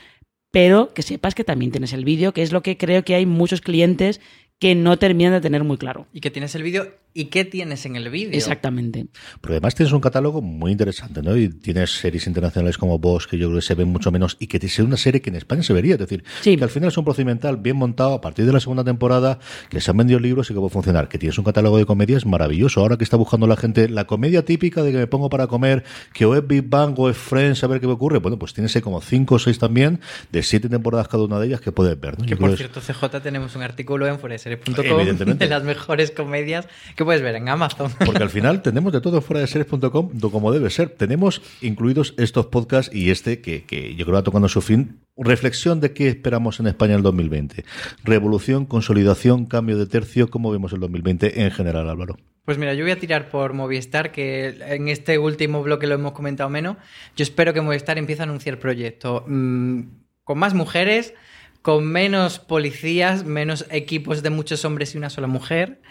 pero que sepas que también tienes el vídeo, que es lo que creo que hay muchos clientes que no terminan de tener muy claro. Y que tienes el vídeo y qué tienes en el vídeo. Exactamente. Pero además tienes un catálogo muy interesante, ¿no? Y tienes series internacionales como Boss, que yo creo que se ven mucho menos, y que es una serie que en España se vería. Es decir, sí. que al final es un procedimental bien montado a partir de la segunda temporada, que se han vendido libros y que puede funcionar. Que tienes un catálogo de comedias maravilloso. Ahora que está buscando la gente la comedia típica de que me pongo para comer, que o es Big Bang o es Friends, a ver qué me ocurre. Bueno, pues tienes ahí como cinco o seis también, de siete temporadas cada una de ellas que puedes ver. ¿no? Que Yo por cierto, CJ, tenemos un artículo en foreseries.com de las mejores comedias que puedes ver en Amazon. Porque al final tenemos de todo fuera de series.com como debe ser. Tenemos incluidos estos podcasts y este que, que yo creo va tocando su fin. Reflexión de qué esperamos en España en el 2020. Revolución, consolidación, cambio de tercio. ¿Cómo vemos el 2020 en general, Álvaro? Pues mira, yo voy a tirar por Movistar, que en este último bloque lo hemos comentado menos. Yo espero que Movistar empiece a anunciar proyectos mmm, con más mujeres, con menos policías, menos equipos de muchos hombres y una sola mujer,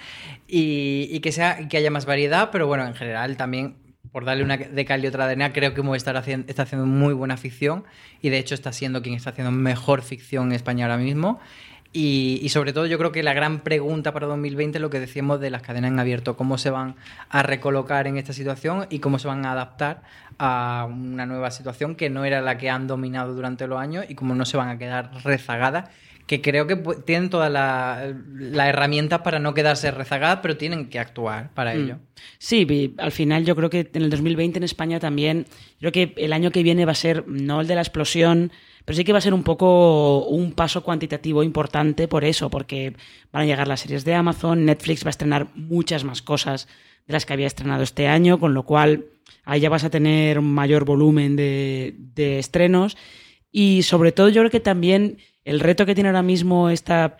y, que, sea, que haya más variedad, pero bueno, en general también, por darle una de cal y otra de arena, creo que Movistar está haciendo muy buena ficción, y de hecho está siendo quien está haciendo mejor ficción en España ahora mismo. Y, y, sobre todo yo creo que la gran pregunta para 2020 es lo que decíamos de las cadenas en abierto, cómo se van a recolocar en esta situación y cómo se van a adaptar a una nueva situación que no era la que han dominado durante los años y cómo no se van a quedar rezagadas, que creo que tienen todas las la herramientas para no quedarse rezagadas, pero tienen que actuar para Mm. ello. Sí, al final yo creo que en el 2020 en España también, creo que el año que viene va a ser no el de la explosión, pero sí que va a ser un poco un paso cuantitativo importante por eso, porque van a llegar las series de Amazon, Netflix va a estrenar muchas más cosas de las que había estrenado este año, con lo cual ahí ya vas a tener un mayor volumen de, de estrenos y sobre todo yo creo que también el reto que tiene ahora mismo esta,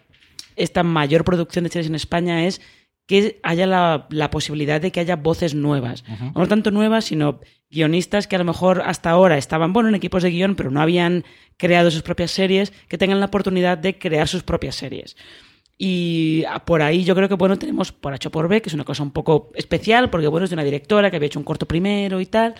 esta mayor producción de series en España es que haya la, la posibilidad de que haya voces nuevas. No tanto nuevas, sino guionistas que a lo mejor hasta ahora estaban, bueno, en equipos de guion, pero no habían creado sus propias series, que tengan la oportunidad de crear sus propias series. Y por ahí yo creo que, bueno, tenemos por H por B, que es una cosa un poco especial, porque, bueno, es de una directora que había hecho un corto primero y tal.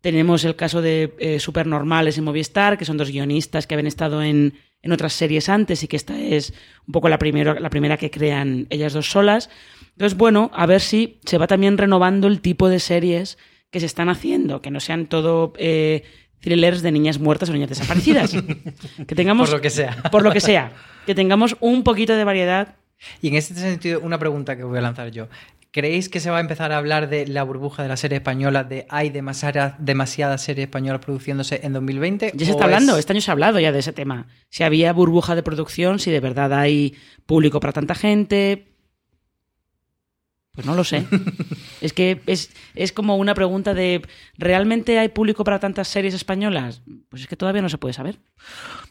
Tenemos el caso de eh, Supernormales en Movistar, que son dos guionistas que habían estado en, en otras series antes y que esta es un poco la, primero, la primera que crean ellas dos solas. Entonces, bueno, a ver si se va también renovando el tipo de series que se están haciendo, que no sean todo eh, thrillers de niñas muertas o niñas desaparecidas. que tengamos... Por lo que sea. Por lo que sea. Que tengamos un poquito de variedad. Y en este sentido, una pregunta que voy a lanzar yo. ¿Creéis que se va a empezar a hablar de la burbuja de la serie española, de hay demasiadas, series españolas produciéndose en 2020? Ya se está hablando, este año se ha hablado ya de ese tema. Si había burbuja de producción, si de verdad hay público para tanta gente. Pues no lo sé. es que es, es, como una pregunta de ¿realmente hay público para tantas series españolas? Pues es que todavía no se puede saber.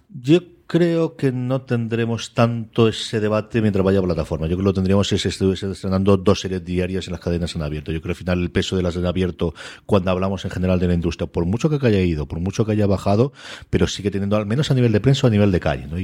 Yo creo que no tendremos tanto ese debate mientras vaya a plataforma. Yo creo que lo tendríamos si se estuviese estrenando dos series diarias en las cadenas en abierto. Yo creo que al final el peso de las en abierto, cuando hablamos en general de la industria, por mucho que haya ido, por mucho que haya bajado, pero sigue teniendo al menos a nivel de prensa a nivel de calle. ¿no?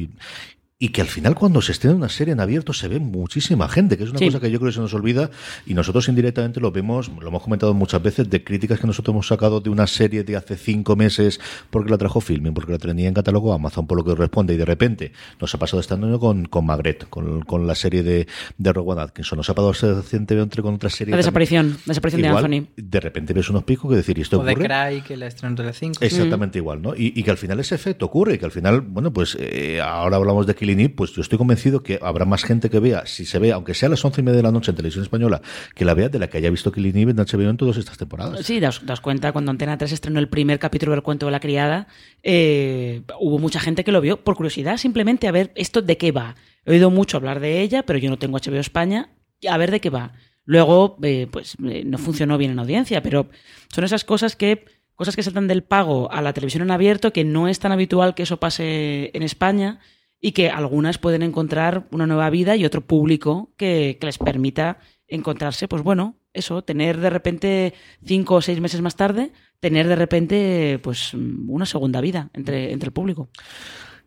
Y que al final cuando se estrena una serie en abierto se ve muchísima gente, que es una sí. cosa que yo creo que se nos olvida y nosotros indirectamente lo vemos, lo hemos comentado muchas veces, de críticas que nosotros hemos sacado de una serie de hace cinco meses porque la trajo Filming, porque la tenía en catálogo Amazon por lo que responde y de repente nos ha pasado este año con, con Magret, con, con la serie de, de Rowan Atkinson, nos ha pasado recientemente con otra serie. La desaparición, la desaparición igual, de Anthony. De repente ves unos picos que decir, ¿y esto o ocurre? de Cry, que la estrenó entre las 5. Exactamente mm. igual, ¿no? Y, y, que al final ese efecto ocurre y que al final, bueno, pues eh, ahora hablamos de Killing Pues yo estoy convencido que habrá más gente que vea, si se ve, aunque sea a las once y media de la noche en televisión española, que la vea de la que haya visto Eve en HBO en todas estas temporadas. Sí, das, das cuenta, cuando Antena 3 estrenó el primer capítulo del cuento de la criada, eh, hubo mucha gente que lo vio por curiosidad, simplemente a ver esto de qué va. He oído mucho hablar de ella, pero yo no tengo HBO España, a ver de qué va. Luego, eh, pues eh, no funcionó bien en audiencia, pero son esas cosas que cosas que saltan del pago a la televisión en abierto, que no es tan habitual que eso pase en España y que algunas pueden encontrar una nueva vida y otro público que, les permita encontrarse, pues bueno, eso, tener de repente cinco o seis meses más tarde, tener de repente pues una segunda vida entre, entre el público.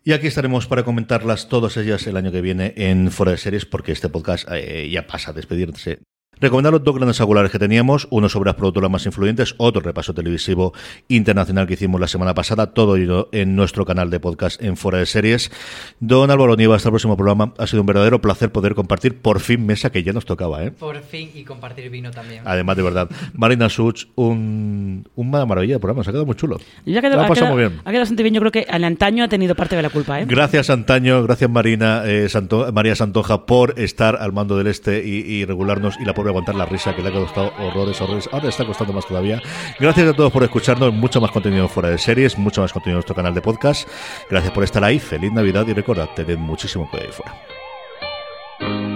Y aquí estaremos para comentarlas todas ellas el año que viene en Fuera de Series, porque este podcast eh, ya pasa a despedirse Recomendar los dos grandes angulares que teníamos, uno sobre las productoras más influyentes, otro repaso televisivo internacional que hicimos la semana pasada, todo ello en nuestro canal de podcast en Fuera de Series. Don Álvaro Nieva, hasta el próximo programa. Ha sido un verdadero placer poder compartir por fin mesa que ya nos tocaba, ¿eh? Por fin, y compartir vino también. Además, de verdad. Marina Such, un, una maravilla de programa, se ha quedado muy chulo. Ya quedado, ha, quedado, muy bien. ha quedado bastante bien, yo creo que el antaño ha tenido parte de la culpa, ¿eh? Gracias, antaño, gracias Marina, eh, Santo, María Santoja, por estar al mando del este y, y regularnos y la aguantar la risa que le ha costado horrores, horrores. Ahora está costando más todavía. Gracias a todos por escucharnos. Mucho más contenido fuera de series, mucho más contenido en nuestro canal de podcast. Gracias por estar ahí. Feliz Navidad y recordad, tened muchísimo que ir fuera.